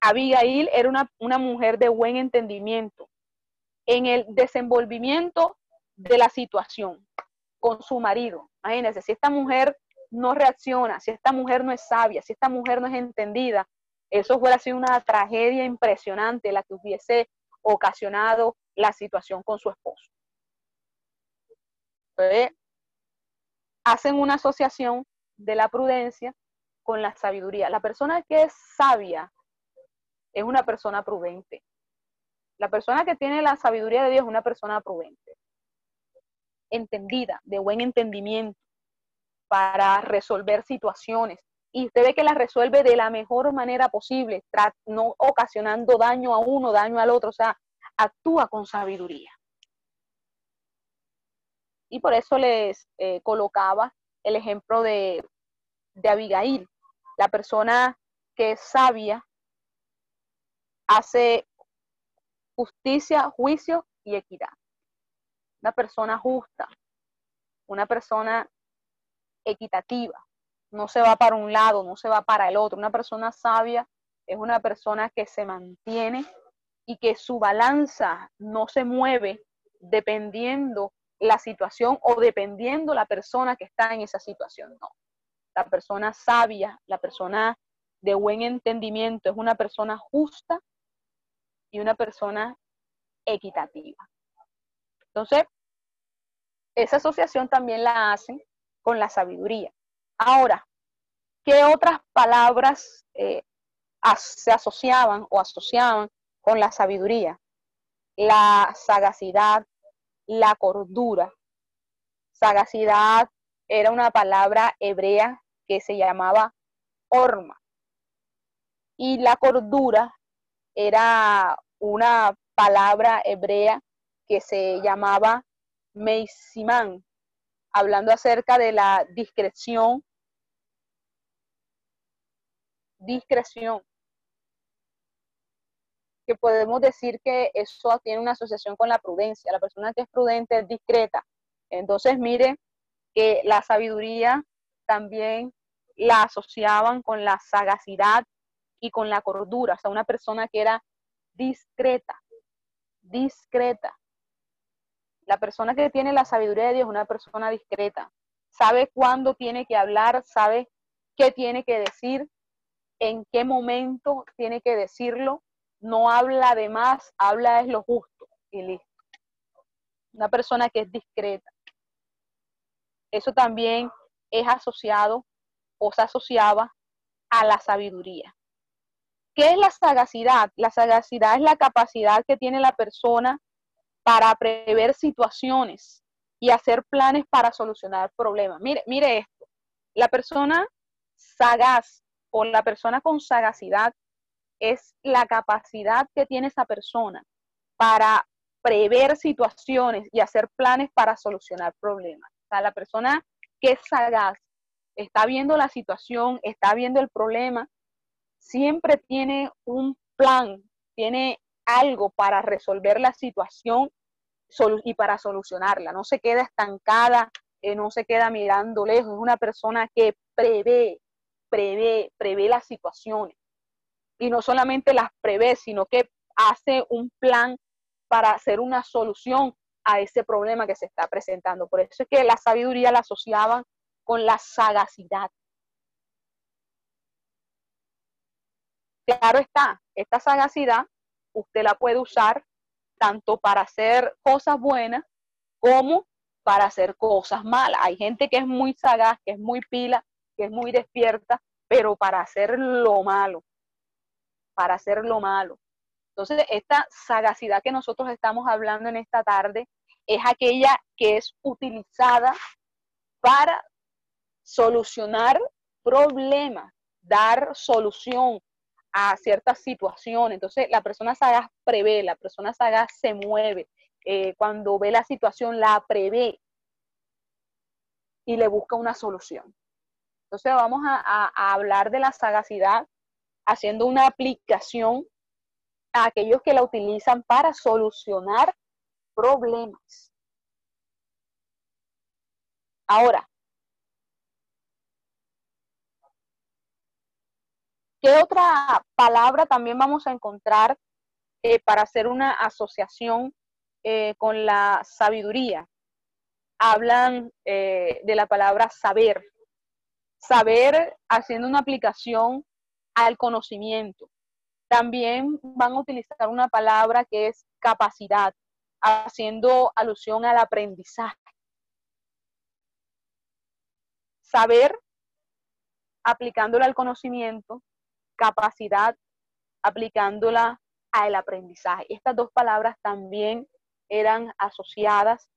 Abigail era una, una mujer de buen entendimiento en el desenvolvimiento de la situación con su marido. Imagínense, si esta mujer no reacciona, si esta mujer no es sabia, si esta mujer no es entendida, eso hubiera sido una tragedia impresionante la que hubiese ocasionado la situación con su esposo. Hacen una asociación de la prudencia con la sabiduría. La persona que es sabia es una persona prudente. La persona que tiene la sabiduría de Dios es una persona prudente, entendida, de buen entendimiento para resolver situaciones, y usted ve que la resuelve de la mejor manera posible, no ocasionando daño a uno, daño al otro, o sea, actúa con sabiduría. Y por eso les eh, colocaba el ejemplo de, de Abigail, la persona que es sabia, hace justicia, juicio y equidad. Una persona justa, una persona equitativa, no se va para un lado, no se va para el otro. Una persona sabia es una persona que se mantiene y que su balanza no se mueve dependiendo la situación o dependiendo la persona que está en esa situación. No. La persona sabia, la persona de buen entendimiento es una persona justa y una persona equitativa. Entonces, esa asociación también la hacen con la sabiduría. Ahora, ¿qué otras palabras eh, se asociaban o asociaban con la sabiduría? La sagacidad, la cordura. Sagacidad era una palabra hebrea que se llamaba orma. Y la cordura era una palabra hebrea que se llamaba meisimán, hablando acerca de la discreción. Discreción. Que podemos decir que eso tiene una asociación con la prudencia. La persona que es prudente es discreta. Entonces, mire que la sabiduría también la asociaban con la sagacidad y con la cordura. O sea, una persona que era discreta, discreta. La persona que tiene la sabiduría de Dios es una persona discreta. Sabe cuándo tiene que hablar, sabe qué tiene que decir, en qué momento tiene que decirlo. No habla de más, habla es lo justo y listo. Una persona que es discreta. Eso también es asociado o se asociaba a la sabiduría. ¿Qué es la sagacidad? La sagacidad es la capacidad que tiene la persona para prever situaciones y hacer planes para solucionar problemas. Mire, mire esto, la persona sagaz o la persona con sagacidad es la capacidad que tiene esa persona para prever situaciones y hacer planes para solucionar problemas. O sea, la persona que es sagaz está viendo la situación, está viendo el problema, siempre tiene un plan, tiene algo para resolver la situación y para solucionarla. No se queda estancada, eh, no se queda mirando lejos, es una persona que prevé, prevé, prevé las situaciones. Y no solamente las prevé, sino que hace un plan para hacer una solución a ese problema que se está presentando. Por eso es que la sabiduría la asociaban con la sagacidad. Claro está, esta sagacidad usted la puede usar tanto para hacer cosas buenas como para hacer cosas malas. Hay gente que es muy sagaz, que es muy pila, que es muy despierta, pero para hacer lo malo, para hacer lo malo. Entonces, esta sagacidad que nosotros estamos hablando en esta tarde es aquella que es utilizada para solucionar problemas, dar solución a ciertas situaciones. Entonces, la persona sagaz prevé, la persona sagaz se mueve. Eh, cuando ve la situación, la prevé y le busca una solución. Entonces, vamos a, a hablar de la sagacidad haciendo una aplicación a aquellos que la utilizan para solucionar problemas. Ahora, ¿Qué otra palabra también vamos a encontrar eh, para hacer una asociación eh, con la sabiduría? Hablan eh, de la palabra saber. Saber haciendo una aplicación al conocimiento. También van a utilizar una palabra que es capacidad, haciendo alusión al aprendizaje. Saber aplicándolo al conocimiento capacidad aplicándola al aprendizaje. Estas dos palabras también eran asociadas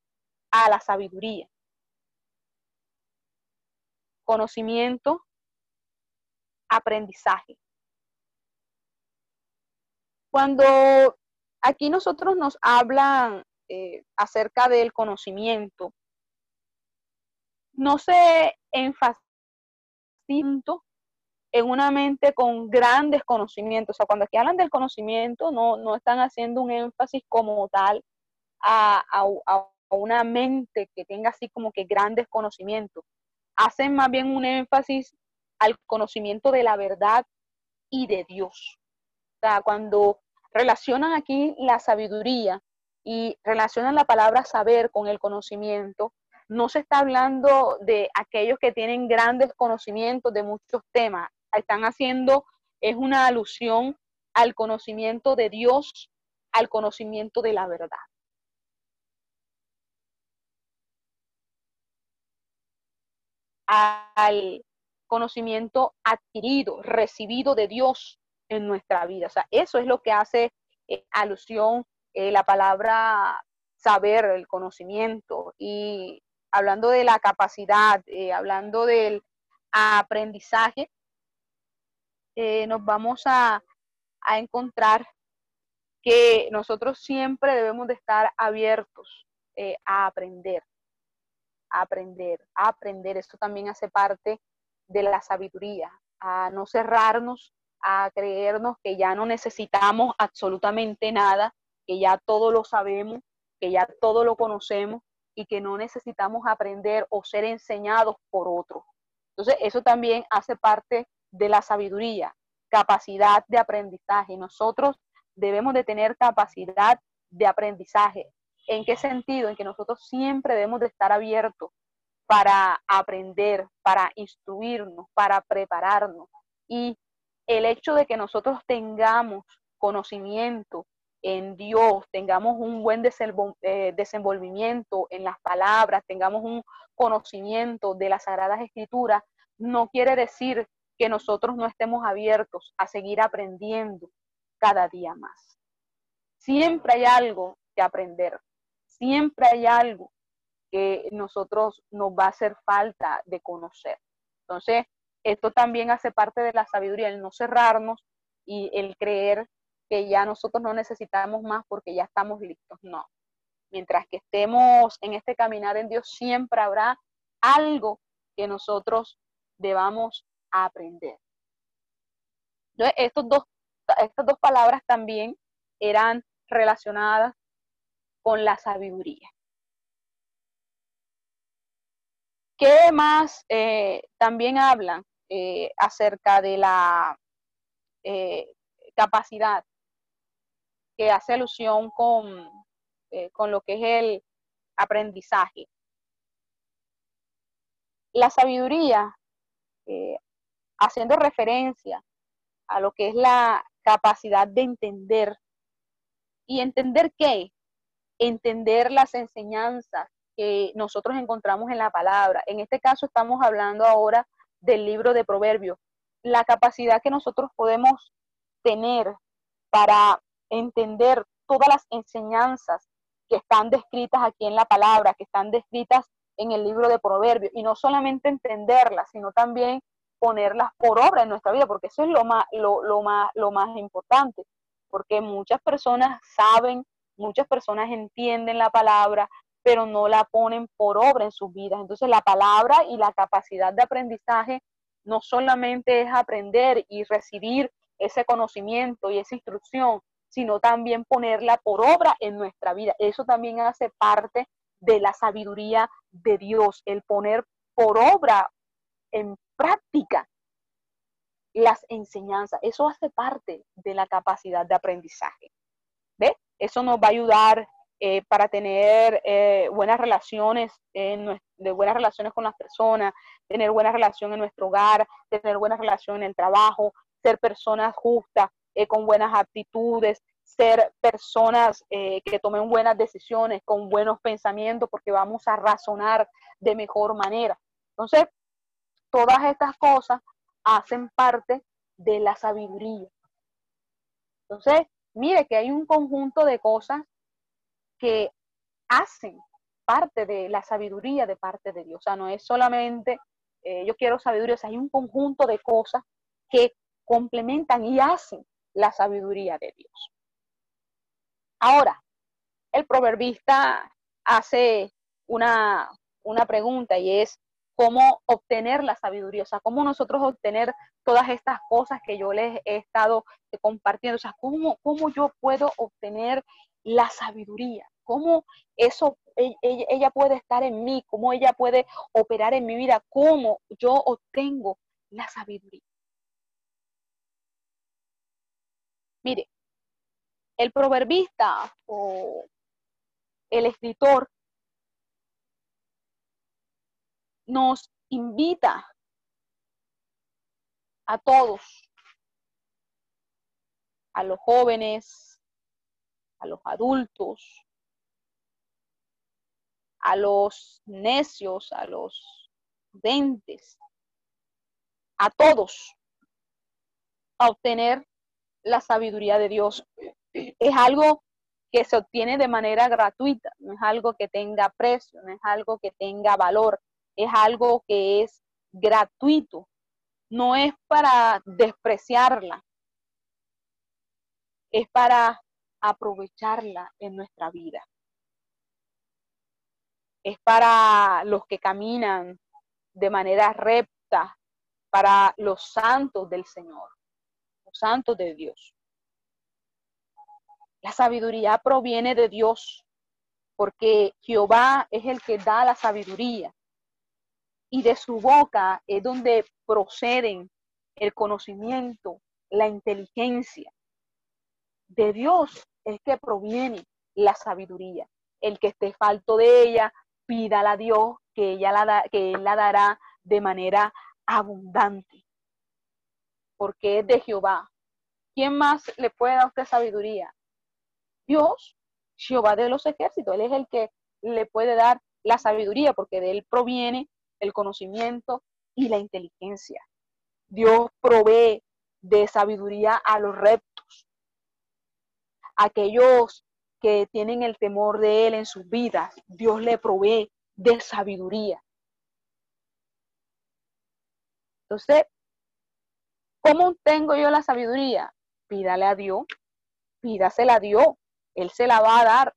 a la sabiduría. Conocimiento, aprendizaje. Cuando aquí nosotros nos hablan eh, acerca del conocimiento, no se enfatiza en una mente con grandes conocimientos. O sea, cuando aquí hablan del conocimiento, no, no están haciendo un énfasis como tal a, una mente que tenga así como que grandes conocimientos. Hacen más bien un énfasis al conocimiento de la verdad y de Dios. O sea, cuando relacionan aquí la sabiduría y relacionan la palabra saber con el conocimiento, no se está hablando de aquellos que tienen grandes conocimientos de muchos temas. Están haciendo, es una alusión al conocimiento de Dios, al conocimiento de la verdad. Al conocimiento adquirido, recibido de Dios en nuestra vida. O sea, eso es lo que hace eh, alusión eh, la palabra saber, el conocimiento. Y hablando de la capacidad, eh, hablando del aprendizaje, nos vamos a, a encontrar que nosotros siempre debemos de estar abiertos a aprender, a aprender, a aprender. Esto también hace parte de la sabiduría, a no cerrarnos, a creernos que ya no necesitamos absolutamente nada, que ya todo lo sabemos, que ya todo lo conocemos y que no necesitamos aprender o ser enseñados por otros. Entonces, eso también hace parte de la sabiduría, capacidad de aprendizaje. Nosotros debemos de tener capacidad de aprendizaje. ¿En qué sentido? En que nosotros siempre debemos de estar abiertos para aprender, para instruirnos, para prepararnos. Y el hecho de que nosotros tengamos conocimiento en Dios, tengamos un buen eh, desenvolvimiento en las palabras, tengamos un conocimiento de las Sagradas Escrituras, no quiere decir que nosotros no estemos abiertos a seguir aprendiendo cada día más. Siempre hay algo que aprender, siempre hay algo que nosotros nos va a hacer falta de conocer. Entonces, esto también hace parte de la sabiduría, el no cerrarnos y el creer que ya nosotros no necesitamos más porque ya estamos listos. No. Mientras que estemos en este caminar en Dios, siempre habrá algo que nosotros debamos aprender. Entonces, estos dos, estas dos palabras también eran relacionadas con la sabiduría. ¿Qué más eh, también hablan eh, acerca de la eh, capacidad que hace alusión con, con lo que es el aprendizaje? La sabiduría, haciendo referencia a lo que es la capacidad de entender. ¿Y entender qué? Entender las enseñanzas que nosotros encontramos en la palabra. En este caso estamos hablando ahora del libro de Proverbios. La capacidad que nosotros podemos tener para entender todas las enseñanzas que están descritas aquí en la palabra, que están descritas en el libro de Proverbios, y no solamente entenderlas, sino también ponerlas por obra en nuestra vida, porque eso es lo más, lo, lo más, lo más importante, porque muchas personas saben, muchas personas entienden la palabra, pero no la ponen por obra en sus vidas. Entonces la palabra y la capacidad de aprendizaje no solamente es aprender y recibir ese conocimiento y esa instrucción, sino también ponerla por obra en nuestra vida. Eso también hace parte de la sabiduría de Dios, el poner por obra en práctica las enseñanzas. Eso hace parte de la capacidad de aprendizaje. ¿Ve? Eso nos va a ayudar eh, para tener eh, buenas relaciones, de buenas relaciones con las personas, tener buena relación en nuestro hogar, tener buena relación en el trabajo, ser personas justas, eh, con buenas actitudes, ser personas que tomen buenas decisiones, con buenos pensamientos, porque vamos a razonar de mejor manera. Entonces, todas estas cosas hacen parte de la sabiduría. Entonces, mire que hay un conjunto de cosas que hacen parte de la sabiduría de parte de Dios. O sea, no es solamente eh, yo quiero sabiduría, o sea, hay un conjunto de cosas que complementan y hacen la sabiduría de Dios. Ahora, el proverbista hace una, una pregunta y es cómo obtener la sabiduría, o sea, cómo nosotros obtener todas estas cosas que yo les he estado compartiendo, o sea, cómo, cómo yo puedo obtener la sabiduría, cómo eso, ella, ella puede estar en mí, cómo ella puede operar en mi vida, cómo yo obtengo la sabiduría. Mire, el proverbista o el escritor nos invita a todos, a los jóvenes, a los adultos, a los necios, a los dentes, a todos, a obtener la sabiduría de Dios. Es algo que se obtiene de manera gratuita, no es algo que tenga precio, no es algo que tenga valor, es algo que es gratuito, no es para despreciarla, es para aprovecharla en nuestra vida. Es para los que caminan de manera recta, para los santos del Señor, los santos de Dios. La sabiduría proviene de Dios, porque Jehová es el que da la sabiduría y de su boca es donde proceden el conocimiento, la inteligencia. De Dios es que proviene la sabiduría. El que esté falto de ella, pídala a Dios que, ella la que Él la dará de manera abundante. Porque es de Jehová. ¿Quién más le puede dar a usted sabiduría? Dios, Jehová de los ejércitos. Él es el que le puede dar la sabiduría porque de Él proviene el conocimiento y la inteligencia. Dios provee de sabiduría a los rectos, aquellos que tienen el temor de Él en sus vidas. Dios le provee de sabiduría. Entonces, ¿cómo tengo yo la sabiduría? Pídale a Dios, pídasela a Dios. Él se la va a dar.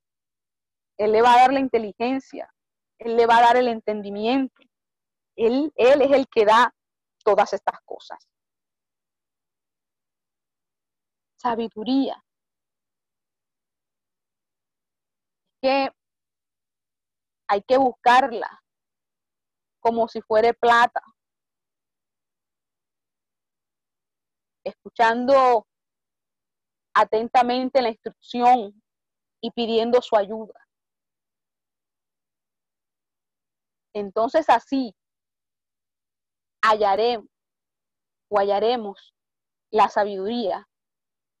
Él le va a dar la inteligencia. Él le va a dar el entendimiento. Él, él es el que da todas estas cosas. Sabiduría. Que hay que buscarla como si fuera plata. Escuchando atentamente la instrucción y pidiendo su ayuda. Entonces así hallaremos o hallaremos la sabiduría,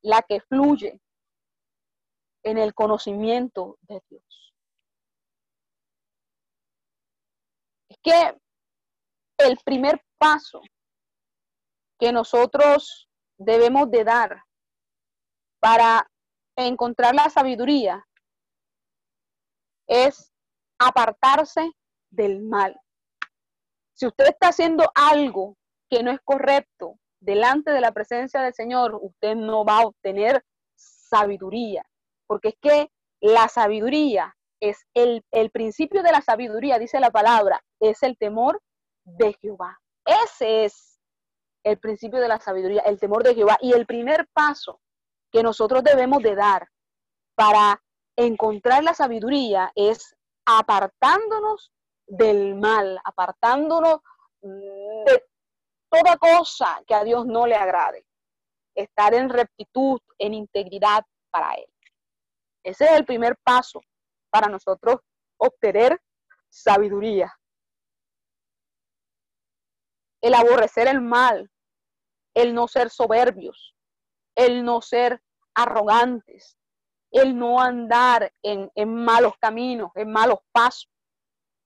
la que fluye en el conocimiento de Dios. Es que el primer paso que nosotros debemos de dar para encontrar la sabiduría es apartarse del mal. Si usted está haciendo algo que no es correcto delante de la presencia del Señor, usted no va a obtener sabiduría, porque es que la sabiduría es el, el principio de la sabiduría, dice la palabra, es el temor de Jehová. Ese es el principio de la sabiduría, el temor de Jehová. Y el primer paso que nosotros debemos de dar para encontrar la sabiduría es apartándonos del mal, apartándonos de toda cosa que a Dios no le agrade. Estar en rectitud, en integridad para Él. Ese es el primer paso para nosotros obtener sabiduría. El aborrecer el mal, el no ser soberbios, el no ser arrogantes, el no andar en, en malos caminos, en malos pasos,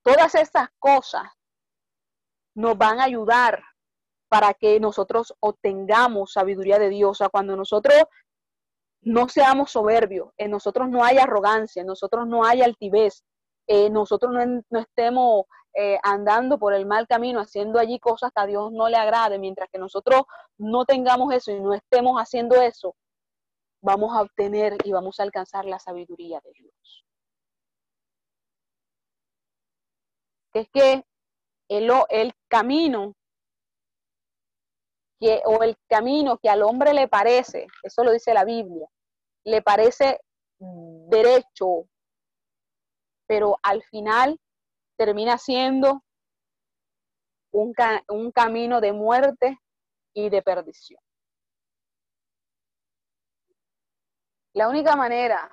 Todas estas cosas nos van a ayudar para que nosotros obtengamos sabiduría de Dios. O sea, cuando nosotros no seamos soberbios, en nosotros no hay arrogancia, en nosotros no hay altivez, eh, nosotros no, estemos eh, andando por el mal camino, haciendo allí cosas que a Dios no le agrade, mientras que nosotros no tengamos eso y no estemos haciendo eso, vamos a obtener y vamos a alcanzar la sabiduría de Dios. Es que el, el camino que, o el camino que al hombre le parece, eso lo dice la Biblia, le parece derecho pero al final termina siendo un, un camino de muerte y de perdición. La única manera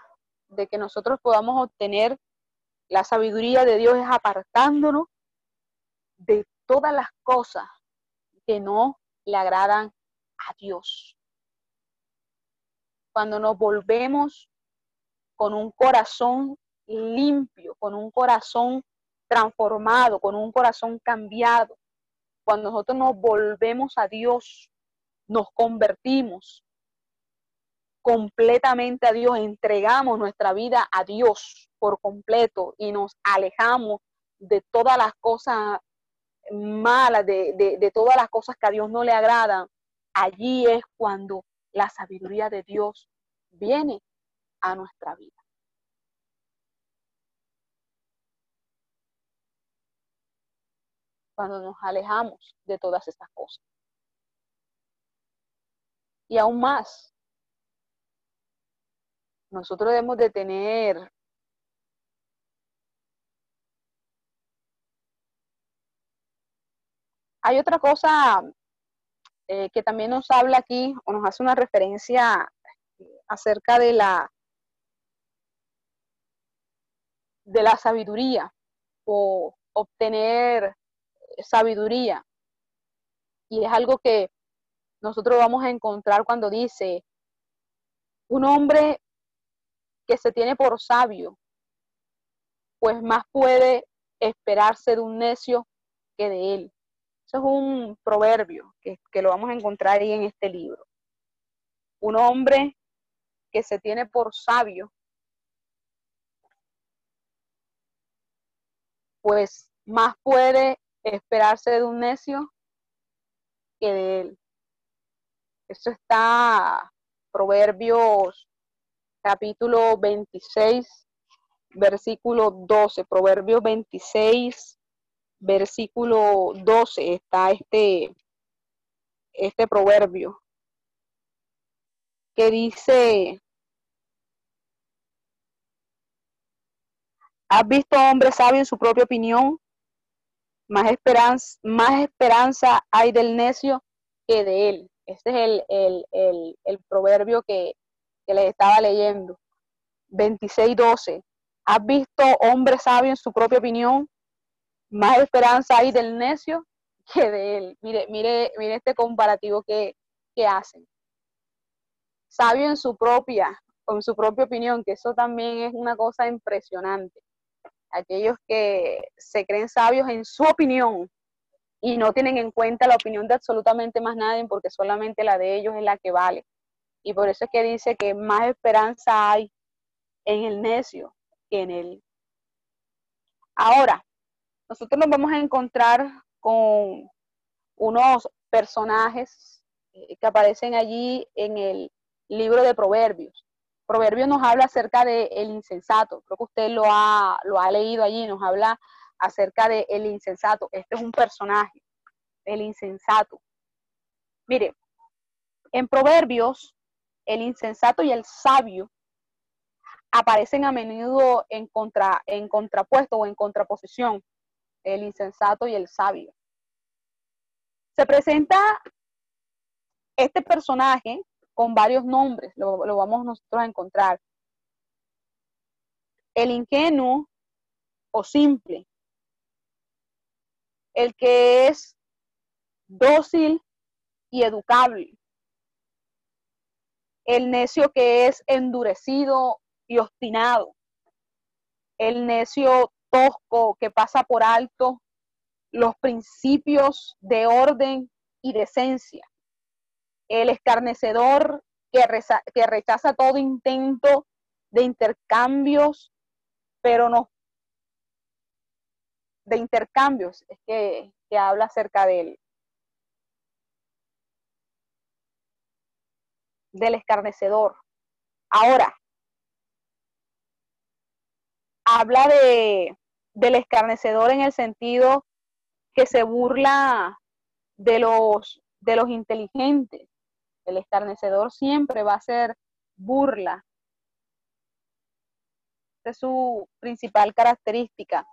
de que nosotros podamos obtener la sabiduría de Dios es apartándonos de todas las cosas que no le agradan a Dios. Cuando nos volvemos con un corazón limpio, con un corazón transformado, con un corazón cambiado, cuando nosotros nos volvemos a Dios, nos convertimos completamente a Dios, entregamos nuestra vida a Dios por completo y nos alejamos de todas las cosas malas, de, de, todas las cosas que a Dios no le agradan, allí es cuando la sabiduría de Dios viene a nuestra vida. Cuando nos alejamos de todas esas cosas. Y aún más, nosotros debemos de tener Hay otra cosa eh, que también nos habla aquí o nos hace una referencia acerca de la de la sabiduría o obtener sabiduría. Y es algo que nosotros vamos a encontrar cuando dice, un hombre que se tiene por sabio, pues más puede esperarse de un necio que de él. Eso es un proverbio que, que lo vamos a encontrar ahí en este libro. Un hombre que se tiene por sabio, pues más puede esperarse de un necio que de él. Eso está Proverbios capítulo 26, versículo 12, Proverbios 26, versículo 12 está este, este proverbio que dice, ¿has visto hombre sabio en su propia opinión? Más esperanza, más esperanza hay del necio que de él. Este es el, el, proverbio que, que les estaba leyendo. 26.12. ¿Has visto hombre sabio en su propia opinión? Más esperanza hay del necio que de él. Mire, mire, mire este comparativo que, que hacen. Sabio en su propia, con su propia opinión, que eso también es una cosa impresionante. Aquellos que se creen sabios en su opinión y no tienen en cuenta la opinión de absolutamente más nadie porque solamente la de ellos es la que vale. Y por eso es que dice que más esperanza hay en el necio que en él. Ahora, nosotros nos vamos a encontrar con unos personajes eh, que aparecen allí en el libro de Proverbios. Proverbios nos habla acerca del el insensato. Creo que usted lo ha, leído allí, nos habla acerca del el insensato. Este es un personaje, el insensato. Mire, en Proverbios, el insensato y el sabio aparecen a menudo en, contra, en contrapuesto o en contraposición el insensato y el sabio. Se presenta este personaje con varios nombres, lo, vamos nosotros a encontrar. El ingenuo o simple, el que es dócil y educable, el necio que es endurecido y obstinado, el necio tosco que pasa por alto los principios de orden y decencia. El escarnecedor que, que rechaza todo intento de intercambios, pero no de intercambios, es que, que habla acerca de él. Del escarnecedor. Ahora, habla de, del escarnecedor en el sentido que se burla de los, de los inteligentes. El escarnecedor siempre va a ser burla Esa es su principal característica.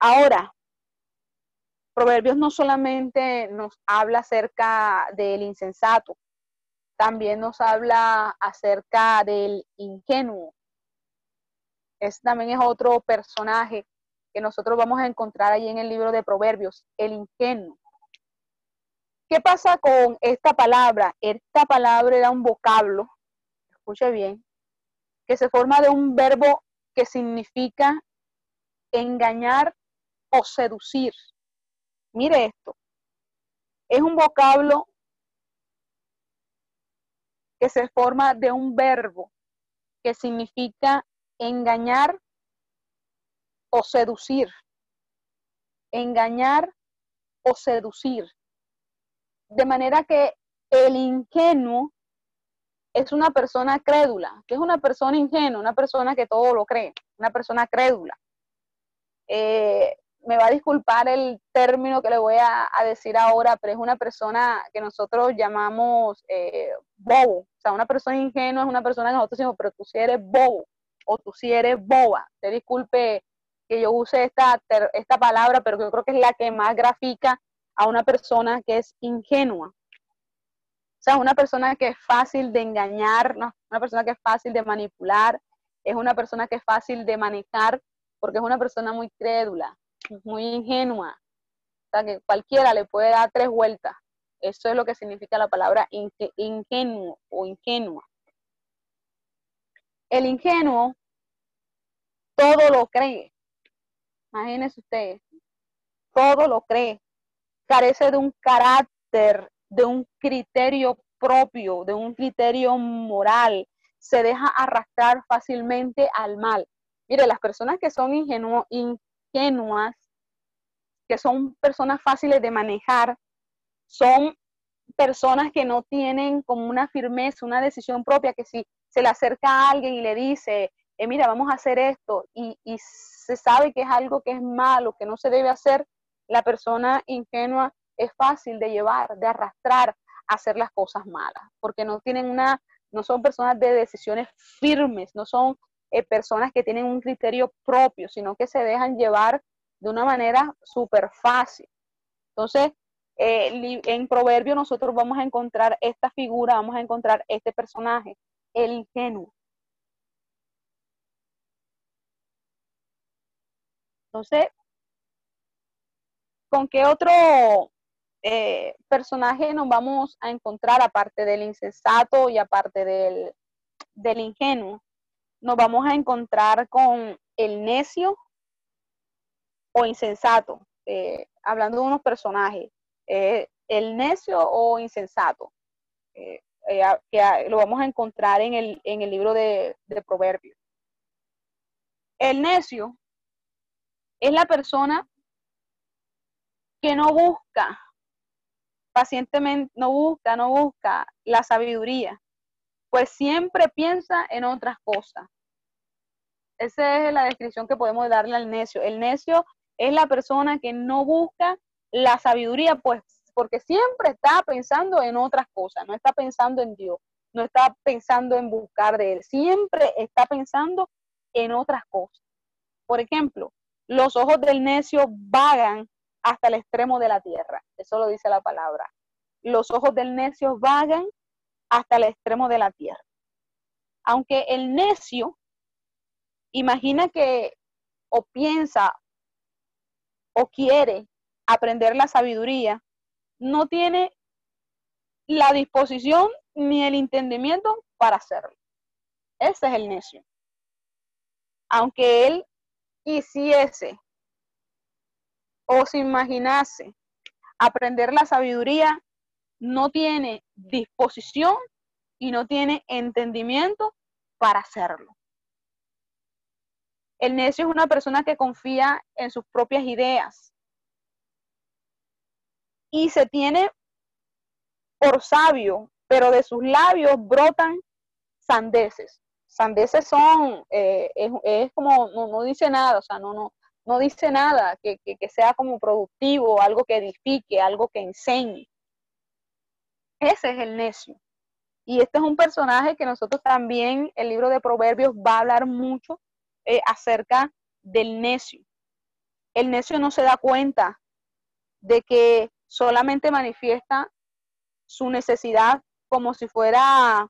Ahora, Proverbios no solamente nos habla acerca del insensato, también nos habla acerca del ingenuo. Este también es otro personaje que nosotros vamos a encontrar ahí en el libro de Proverbios, el ingenuo. ¿Qué pasa con esta palabra? Esta palabra era un vocablo, escuche bien, que se forma de un verbo que significa engañar o seducir. Mire esto. Es un vocablo que se forma de un verbo que significa engañar o seducir. Engañar o seducir. De manera que el ingenuo es una persona crédula. que es una persona ingenua? Una persona que todo lo cree, una persona crédula. Eh, me va a disculpar el término que le voy a, decir ahora, pero es una persona que nosotros llamamos eh, bobo. O sea, una persona ingenua es una persona que nosotros decimos, pero tú eres bobo o tú sí eres boba. Te disculpe que yo use esta, esta palabra, pero yo creo que es la que más grafica a una persona que es ingenua. O sea, una persona que es fácil de engañar, una persona que es fácil de manipular, es una persona que es fácil de manejar, porque es una persona muy crédula, muy ingenua. O sea, que cualquiera le puede dar tres vueltas. Eso es lo que significa la palabra ingenuo o ingenua. El ingenuo todo lo cree. Imagínense ustedes, todo lo cree. Carece de un carácter, de un criterio propio, de un criterio moral. Se deja arrastrar fácilmente al mal. Mire, las personas que son ingenuas, que son personas fáciles de manejar, son personas que no tienen como una firmeza, una decisión propia, que si se le acerca a alguien y le dice, eh, mira, vamos a hacer esto, y, y se sabe que es algo que es malo, que no se debe hacer, la persona ingenua es fácil de llevar, de arrastrar a hacer las cosas malas, porque no tienen una, no son personas de decisiones firmes, no son eh, personas que tienen un criterio propio, sino que se dejan llevar de una manera súper fácil. Entonces, eh, en Proverbio nosotros vamos a encontrar esta figura, vamos a encontrar este personaje, el ingenuo. Entonces, ¿con qué otro eh, personaje nos vamos a encontrar aparte del insensato y aparte del, del ingenuo? Nos vamos a encontrar con el necio o insensato, eh, hablando de unos personajes, eh, el necio o insensato, que lo vamos a encontrar en el, en el libro de, de Proverbios. El necio es la persona que no busca pacientemente, no busca, no busca la sabiduría, pues siempre piensa en otras cosas. Esa es la descripción que podemos darle al necio. El necio es la persona que no busca la sabiduría, pues porque siempre está pensando en otras cosas, no está pensando en Dios, no está pensando en buscar de Él, siempre está pensando en otras cosas. Por ejemplo, los ojos del necio vagan hasta el extremo de la tierra. Eso lo dice la palabra. Los ojos del necio vagan hasta el extremo de la tierra. Aunque el necio imagina que o piensa o quiere aprender la sabiduría, no tiene la disposición ni el entendimiento para hacerlo. Ese es el necio. Aunque él quisiese o se imaginase aprender la sabiduría, no tiene disposición y no tiene entendimiento para hacerlo. El necio es una persona que confía en sus propias ideas y se tiene por sabio, pero de sus labios brotan sandeces sandeces son, eh, es, como, no, dice nada, o sea, no, no, no dice nada que, sea como productivo, algo que edifique, algo que enseñe. Ese es el necio. Y este es un personaje que nosotros también, el libro de Proverbios va a hablar mucho eh, acerca del necio. El necio no se da cuenta de que solamente manifiesta su necesidad como si fuera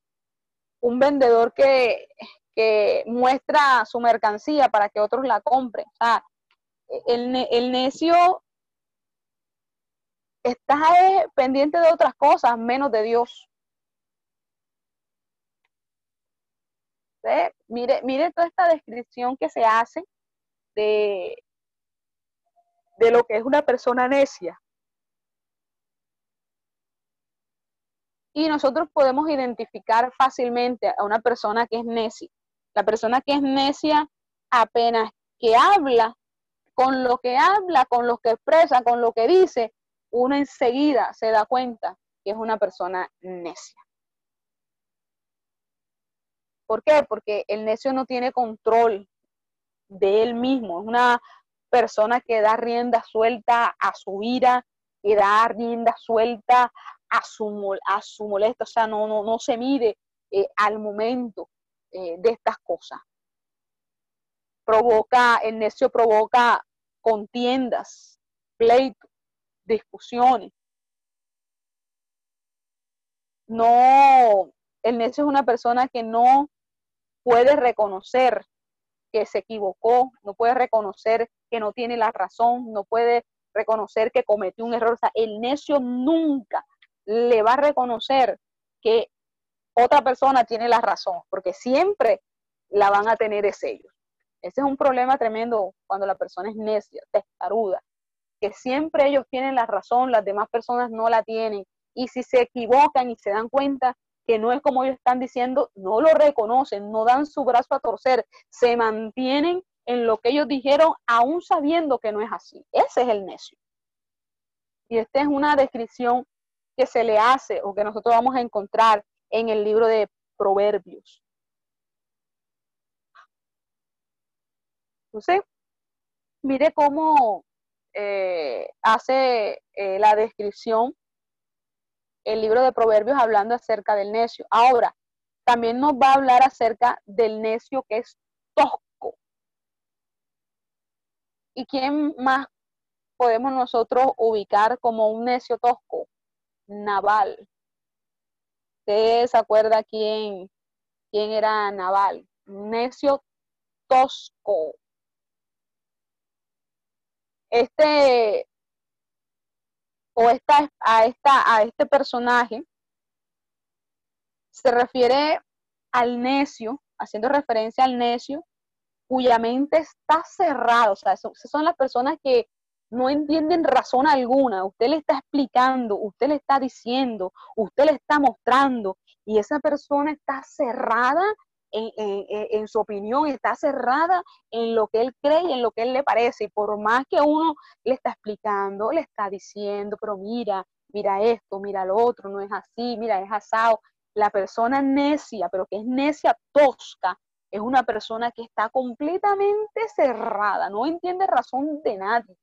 un vendedor que, que muestra su mercancía para que otros la compren. O sea, el, el necio está pendiente de otras cosas menos de Dios. Mire, mire toda esta descripción que se hace de, de lo que es una persona necia. Y nosotros podemos identificar fácilmente a una persona que es necia. La persona que es necia apenas que habla, con lo que habla, con lo que expresa, con lo que dice, uno enseguida se da cuenta que es una persona necia. ¿Por qué? Porque el necio no tiene control de él mismo. Es una persona que da rienda suelta a su ira, que da rienda suelta a su, a su molestia. O sea, no, no, no se mide eh, al momento eh, de estas cosas. Provoca, el necio provoca contiendas, pleitos, discusiones. No, el necio es una persona que no puede reconocer que se equivocó, no puede reconocer que no tiene la razón, no puede reconocer que cometió un error. O sea, el necio nunca le va a reconocer que otra persona tiene la razón, porque siempre la van a tener ellos. Ese es un problema tremendo cuando la persona es necia, testaruda, que siempre ellos tienen la razón, las demás personas no la tienen. Y si se equivocan y se dan cuenta que no es como ellos están diciendo, no lo reconocen, no dan su brazo a torcer, se mantienen en lo que ellos dijeron, aún sabiendo que no es así. Ese es el necio. Y esta es una descripción que se le hace o que nosotros vamos a encontrar en el libro de Proverbios. Entonces, mire cómo eh, hace eh, la descripción el libro de Proverbios hablando acerca del necio. Ahora, también nos va a hablar acerca del necio que es tosco. ¿Y quién más podemos nosotros ubicar como un necio tosco? Naval. ¿Usted se acuerda quién, quién era Naval? Necio tosco. Este o esta, a, esta, a este personaje se refiere al necio, haciendo referencia al necio, cuya mente está cerrada. O sea, son las personas que no entienden razón alguna. Usted le está explicando, usted le está diciendo, usted le está mostrando, y esa persona está cerrada en, su opinión, está cerrada en lo que él cree y en lo que él le parece. Y por más que uno le está explicando, le está diciendo, pero mira, mira esto, mira lo otro, no es así, mira, es asado. La persona necia, pero que es necia tosca, es una persona que está completamente cerrada, no entiende razón de nadie,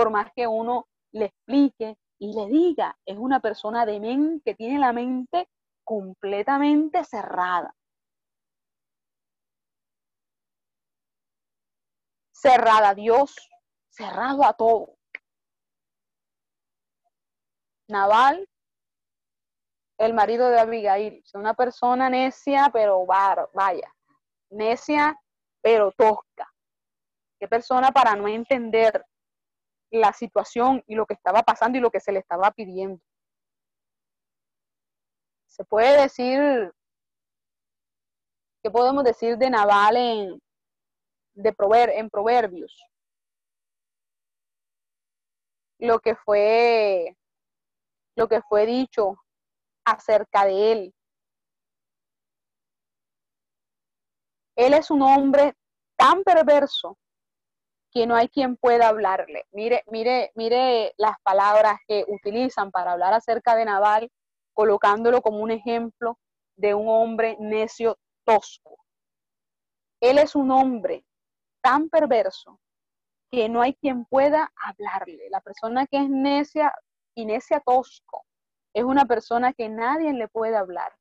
por más que uno le explique y le diga, es una persona de mente que tiene la mente completamente cerrada. cerrada a Dios, cerrado a todo. Naval, el marido de Abigail, es una persona necia, pero vaya, necia, pero tosca. Qué persona para no entender la situación y lo que estaba pasando y lo que se le estaba pidiendo. Se puede decir, ¿qué podemos decir de Naval en, de prover en Proverbios. Lo que fue lo que fue dicho acerca de él. Él es un hombre tan perverso que no hay quien pueda hablarle. Mire, mire, mire las palabras que utilizan para hablar acerca de Naval, colocándolo como un ejemplo de un hombre necio tosco. Él es un hombre tan perverso que no hay quien pueda hablarle. La persona que es necia y necia tosco es una persona que nadie le puede hablar.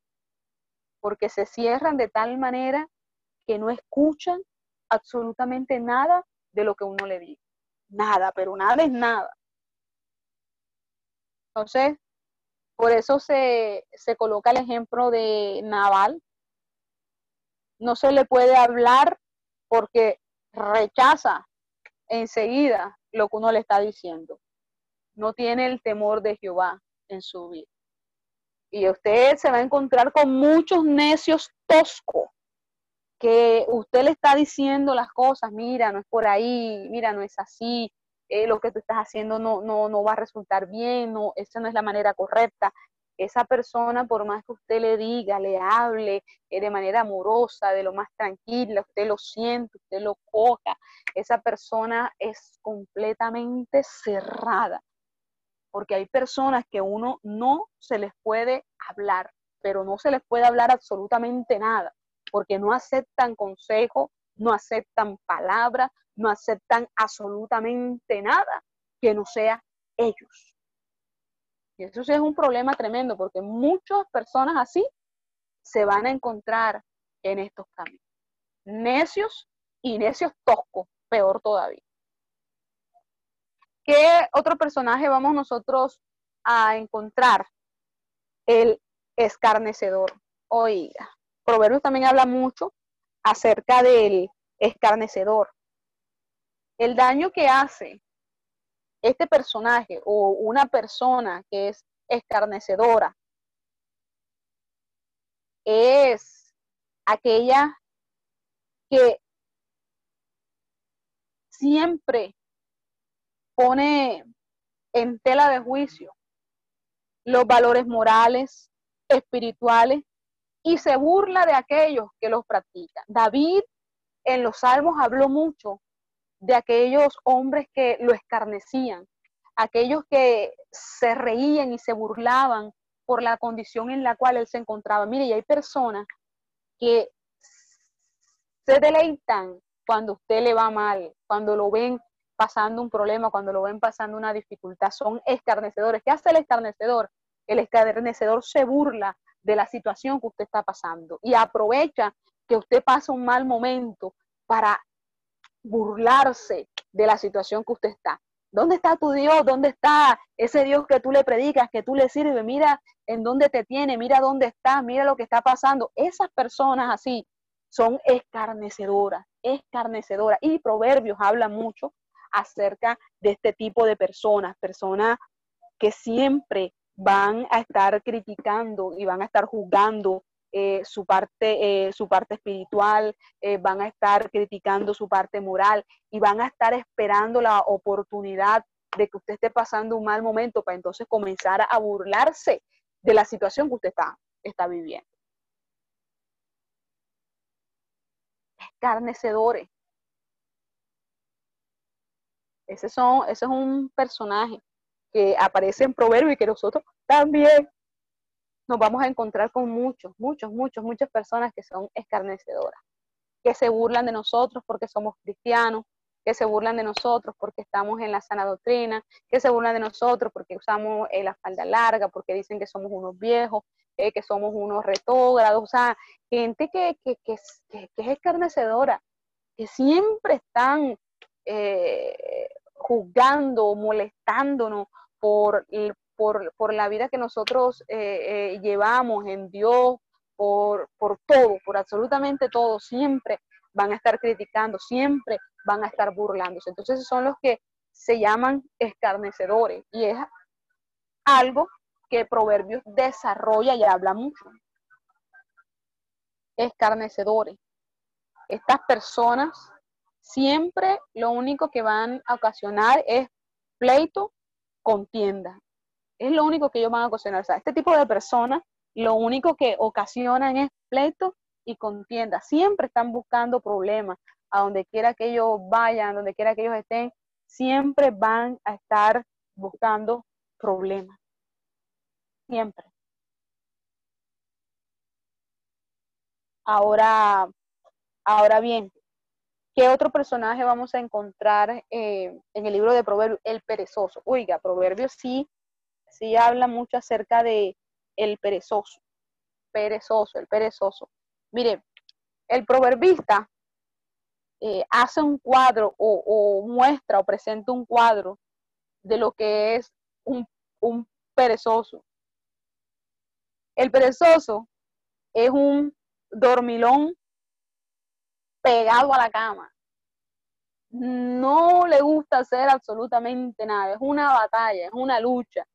porque se cierran de tal manera que no escuchan absolutamente nada de lo que uno le dice. Nada, pero nada es nada. Entonces, por eso se, se coloca el ejemplo de Naval. No se le puede hablar porque rechaza enseguida lo que uno le está diciendo. No tiene el temor de Jehová en su vida. Y usted se va a encontrar con muchos necios toscos que usted le está diciendo las cosas, mira, no es por ahí, mira, no es así, eh, lo que tú estás haciendo no, no, no va a resultar bien, no, esa no es la manera correcta. Esa persona, por más que usted le diga, le hable eh, de manera amorosa, de lo más tranquila, usted lo siente, usted lo coja, esa persona es completamente cerrada. Porque hay personas que uno no se les puede hablar, pero no se les puede hablar absolutamente nada porque no aceptan consejo, no aceptan palabras, no aceptan absolutamente nada que no sea ellos. Y eso sí es un problema tremendo, porque muchas personas así se van a encontrar en estos caminos. Necios y necios toscos, peor todavía. ¿Qué otro personaje vamos nosotros a encontrar? El escarnecedor. Oiga, Proverbios también habla mucho acerca del escarnecedor. El daño que hace este personaje o una persona que es escarnecedora es aquella que siempre pone en tela de juicio los valores morales, espirituales y se burla de aquellos que los practican. David en los salmos habló mucho de aquellos hombres que lo escarnecían, aquellos que se reían y se burlaban por la condición en la cual él se encontraba. Mire, y hay personas que se deleitan cuando usted le va mal, cuando lo ven pasando un problema, cuando lo ven pasando una dificultad, son escarnecedores. ¿Qué hace el escarnecedor? El escarnecedor se burla de la situación que usted está pasando y aprovecha que usted pasa un mal momento para burlarse de la situación que usted está. ¿Dónde está tu Dios? ¿Dónde está ese Dios que tú le predicas, que tú le sirves? Mira en dónde te tiene, mira dónde está, mira lo que está pasando. Esas personas así son escarnecedoras, escarnecedoras. Y Proverbios habla mucho acerca de este tipo de personas, personas que siempre van a estar criticando y van a estar juzgando eh, su, parte, eh, su parte espiritual, eh, van a estar criticando su parte moral y van a estar esperando la oportunidad de que usted esté pasando un mal momento para entonces comenzar a burlarse de la situación que usted está, está viviendo. Escarnecedores. Ese, son, ese es un personaje que aparece en Proverbio y que nosotros también nos vamos a encontrar con muchos, muchos, muchos, muchas personas que son escarnecedoras, que se burlan de nosotros porque somos cristianos, que se burlan de nosotros porque estamos en la sana doctrina, que se burlan de nosotros porque usamos eh, la falda larga, porque dicen que somos unos viejos, eh, que somos unos retógrados, o sea, gente que, que, que, que es escarnecedora, que siempre están eh, juzgando, molestándonos por, por, la vida que nosotros eh, eh, llevamos en Dios, por, por todo, por absolutamente todo, siempre van a estar criticando, siempre van a estar burlándose. Entonces son los que se llaman escarnecedores y es algo que Proverbios desarrolla y habla mucho. Escarnecedores. Estas personas siempre lo único que van a ocasionar es pleito, contienda. Es lo único que ellos van a ocasionar. O sea, este tipo de personas lo único que ocasionan es pleito y contienda. Siempre están buscando problemas. A donde quiera que ellos vayan, donde quiera que ellos estén, siempre van a estar buscando problemas. Siempre. Ahora, ahora bien, ¿Qué otro personaje vamos a encontrar eh, en el libro de Proverbios? El perezoso. Oiga, Proverbios sí, sí habla mucho acerca de el perezoso. perezoso, el perezoso. Mire, el proverbista eh, hace un cuadro o, muestra o presenta un cuadro de lo que es un, un perezoso. El perezoso es un dormilón pegado a la cama. No le gusta hacer absolutamente nada. Es una batalla, es una lucha.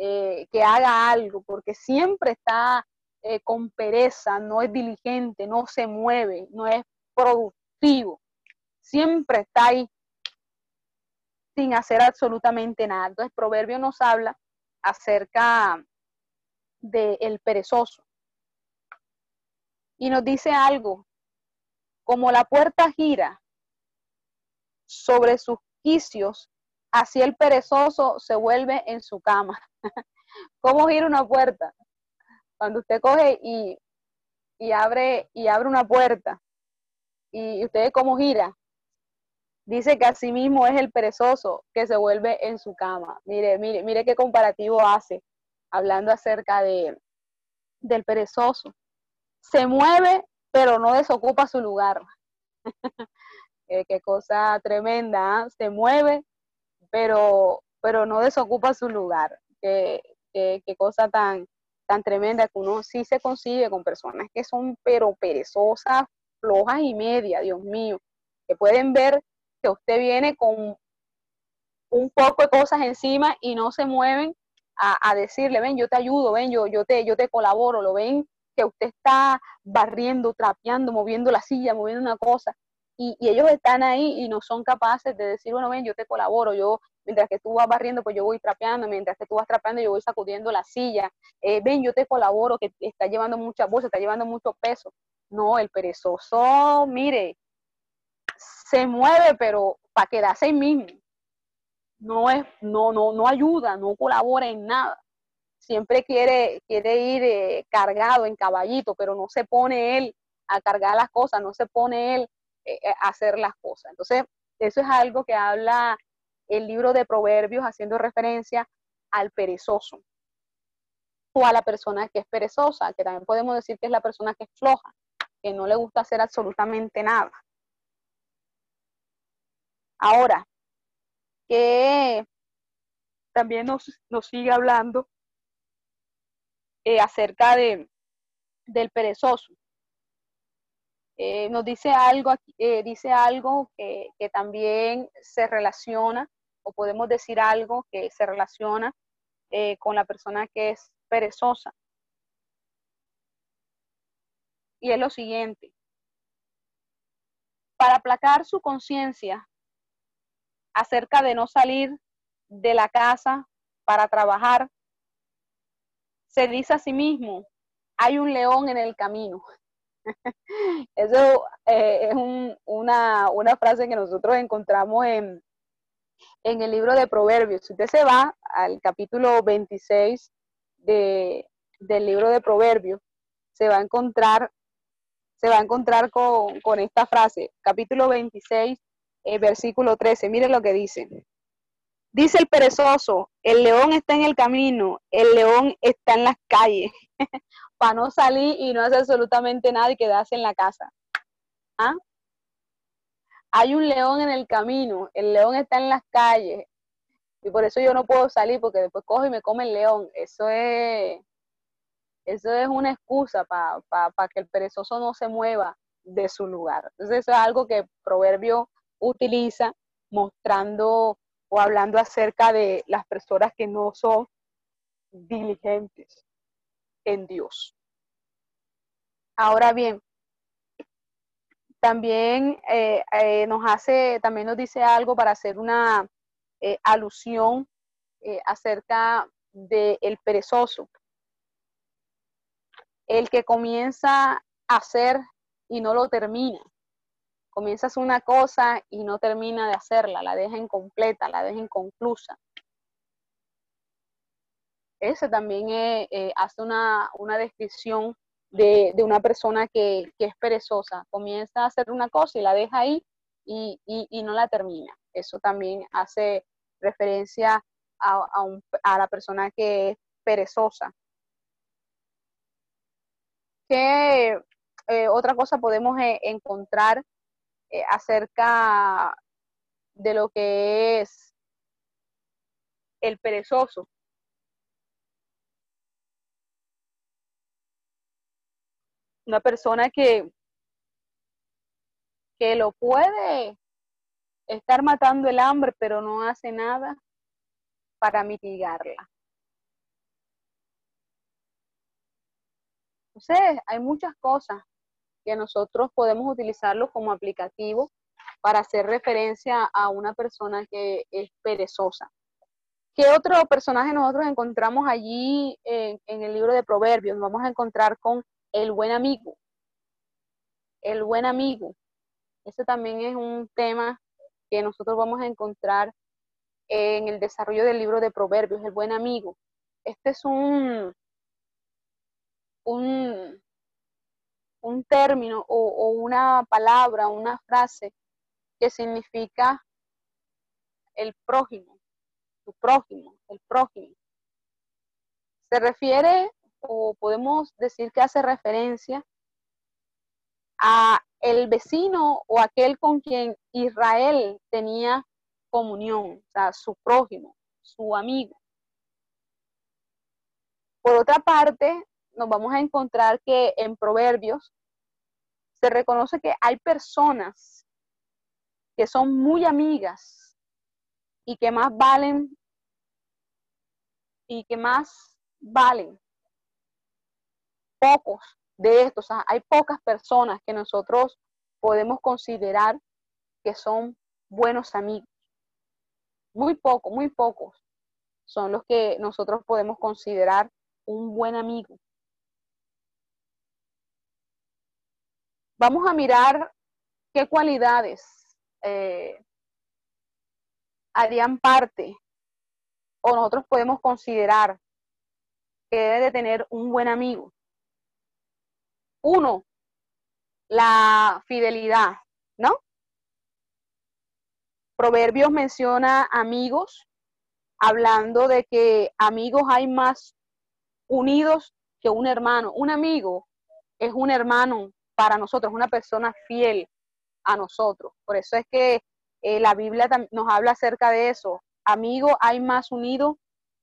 Eh, que haga algo, porque siempre está eh, con pereza, no es diligente, no se mueve, no es productivo. Siempre está ahí sin hacer absolutamente nada. Entonces, Proverbio nos habla acerca del perezoso. Y nos dice algo, como la puerta gira sobre sus quicios, así el perezoso se vuelve en su cama. ¿Cómo gira una puerta? Cuando usted coge y, abre, y abre una puerta y usted cómo gira, dice que así mismo es el perezoso que se vuelve en su cama. Mire, mire, mire qué comparativo hace hablando acerca de, del perezoso. Se mueve, pero no desocupa su lugar. qué cosa tremenda, ¿ah? se mueve, pero, pero no desocupa su lugar. Qué, qué, cosa tan, tan tremenda que uno sí se consigue con personas que son pero perezosas, flojas y media, Dios mío, que pueden ver que usted viene con un poco de cosas encima y no se mueven a, decirle, ven, yo te ayudo, ven, yo, yo, te, yo te colaboro, lo ven que usted está barriendo, trapeando, moviendo la silla, moviendo una cosa, y, ellos están ahí y no son capaces de decir, bueno, ven, yo te colaboro, yo, mientras que tú vas barriendo, pues yo voy trapeando, mientras que tú vas trapeando, yo voy sacudiendo la silla, eh, ven, yo te colaboro, que está llevando mucha voz, está llevando mucho peso. No, el perezoso, mire, se mueve, pero para quedarse ahí mismo. No es, no, no, no ayuda, no colabora en nada. Siempre quiere, quiere ir eh, cargado en caballito, pero no se pone él a cargar las cosas, no se pone él eh, eh, hacer las cosas. Entonces, eso es algo que habla el libro de Proverbios haciendo referencia al perezoso o a la persona que es perezosa, que también podemos decir que es la persona que es floja, que no le gusta hacer absolutamente nada. Ahora, que también nos, sigue hablando eh, acerca de, del perezoso. Eh, nos dice algo, eh, dice algo que, también se relaciona, o podemos decir algo que se relaciona con la persona que es perezosa. Y es lo siguiente. Para aplacar su conciencia acerca de no salir de la casa para trabajar, se dice a sí mismo, hay un león en el camino. Eso eh, es una, frase que nosotros encontramos en, en el libro de Proverbios. Si usted se va al capítulo 26 de, del libro de Proverbios, se va a encontrar, se va a encontrar con, esta frase, capítulo 26, eh, versículo 13. Mire lo que dice. Dice el perezoso, el león está en el camino, el león está en las calles. para no salir y no hacer absolutamente nada y quedarse en la casa. ¿Ah? Hay un león en el camino, el león está en las calles y por eso yo no puedo salir porque después cojo y me come el león. Eso es, eso es una excusa para que el perezoso no se mueva de su lugar. Entonces eso es algo que Proverbio utiliza mostrando o hablando acerca de las personas que no son diligentes en Dios. Ahora bien, también eh, eh, nos hace, también nos dice algo para hacer una eh, alusión acerca del perezoso. El que comienza a hacer y no lo termina. Comienzas una cosa y no termina de hacerla, la deja incompleta, la deja inconclusa ese también eh, eh, hace una, descripción de, una persona que, es perezosa. Comienza a hacer una cosa y la deja ahí y, no la termina. Eso también hace referencia a, a, la persona que es perezosa. ¿Qué eh, otra cosa podemos encontrar eh, acerca de lo que es el perezoso? Una persona que, que lo puede estar matando el hambre, pero no hace nada para mitigarla. Entonces, hay muchas cosas que nosotros podemos utilizarlo como aplicativo para hacer referencia a una persona que es perezosa. ¿Qué otro personaje nosotros encontramos allí en, el libro de Proverbios? Vamos a encontrar con el buen amigo. El buen amigo. Ese también es un tema que nosotros vamos a encontrar en el desarrollo del libro de Proverbios, el buen amigo. Este es un, un, un término o, una palabra, una frase que significa el prójimo, tu prójimo, el prójimo. Se refiere o podemos decir que hace referencia a el vecino o aquel con quien Israel tenía comunión, o sea, su prójimo, su amigo. Por otra parte, nos vamos a encontrar que en Proverbios se reconoce que hay personas que son muy amigas y que más valen y que más valen pocos de estos. Hay pocas personas que nosotros podemos considerar que son buenos amigos. Muy pocos, muy pocos son los que nosotros podemos considerar un buen amigo. Vamos a mirar qué cualidades eh, harían parte o nosotros podemos considerar que debe de tener un buen amigo. Uno, la fidelidad, ¿no? Proverbios menciona amigos, hablando de que amigos hay más unidos que un hermano. Un amigo es un hermano para nosotros, una persona fiel a nosotros. Por eso es que eh, la Biblia nos habla acerca de eso. Amigo hay más unido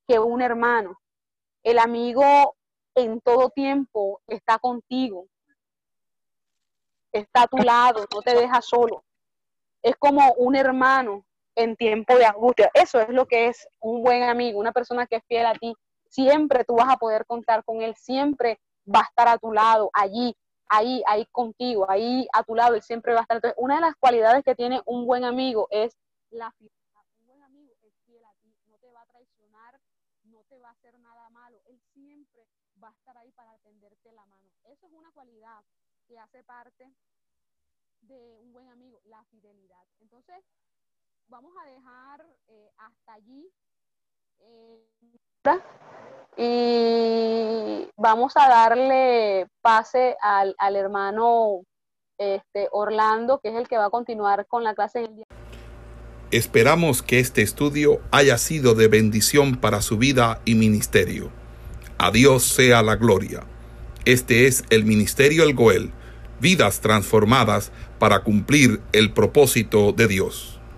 que un hermano. El amigo en todo tiempo está contigo, está a tu lado, no te deja solo. Es como un hermano en tiempo de angustia. Eso es lo que es un buen amigo, una persona que es fiel a ti. Siempre tú vas a poder contar con él, siempre va a estar a tu lado, allí, ahí, ahí contigo, ahí a tu lado, él siempre va a estar. Entonces, una de las cualidades que tiene un buen amigo es la fidelidad. Un buen amigo es fiel a ti, no te va a traicionar, no te va a hacer nada malo, él siempre va a estar ahí para tenderte la mano. Eso es una cualidad que hace parte de un buen amigo, la fidelidad. Entonces, vamos a dejar eh, hasta allí. Eh, y vamos a darle pase al, al hermano este, Orlando, que es el que va a continuar con la clase del día. Esperamos que este estudio haya sido de bendición para su vida y ministerio. A Dios sea la gloria. Este es el Ministerio El Goel, vidas transformadas para cumplir el propósito de Dios.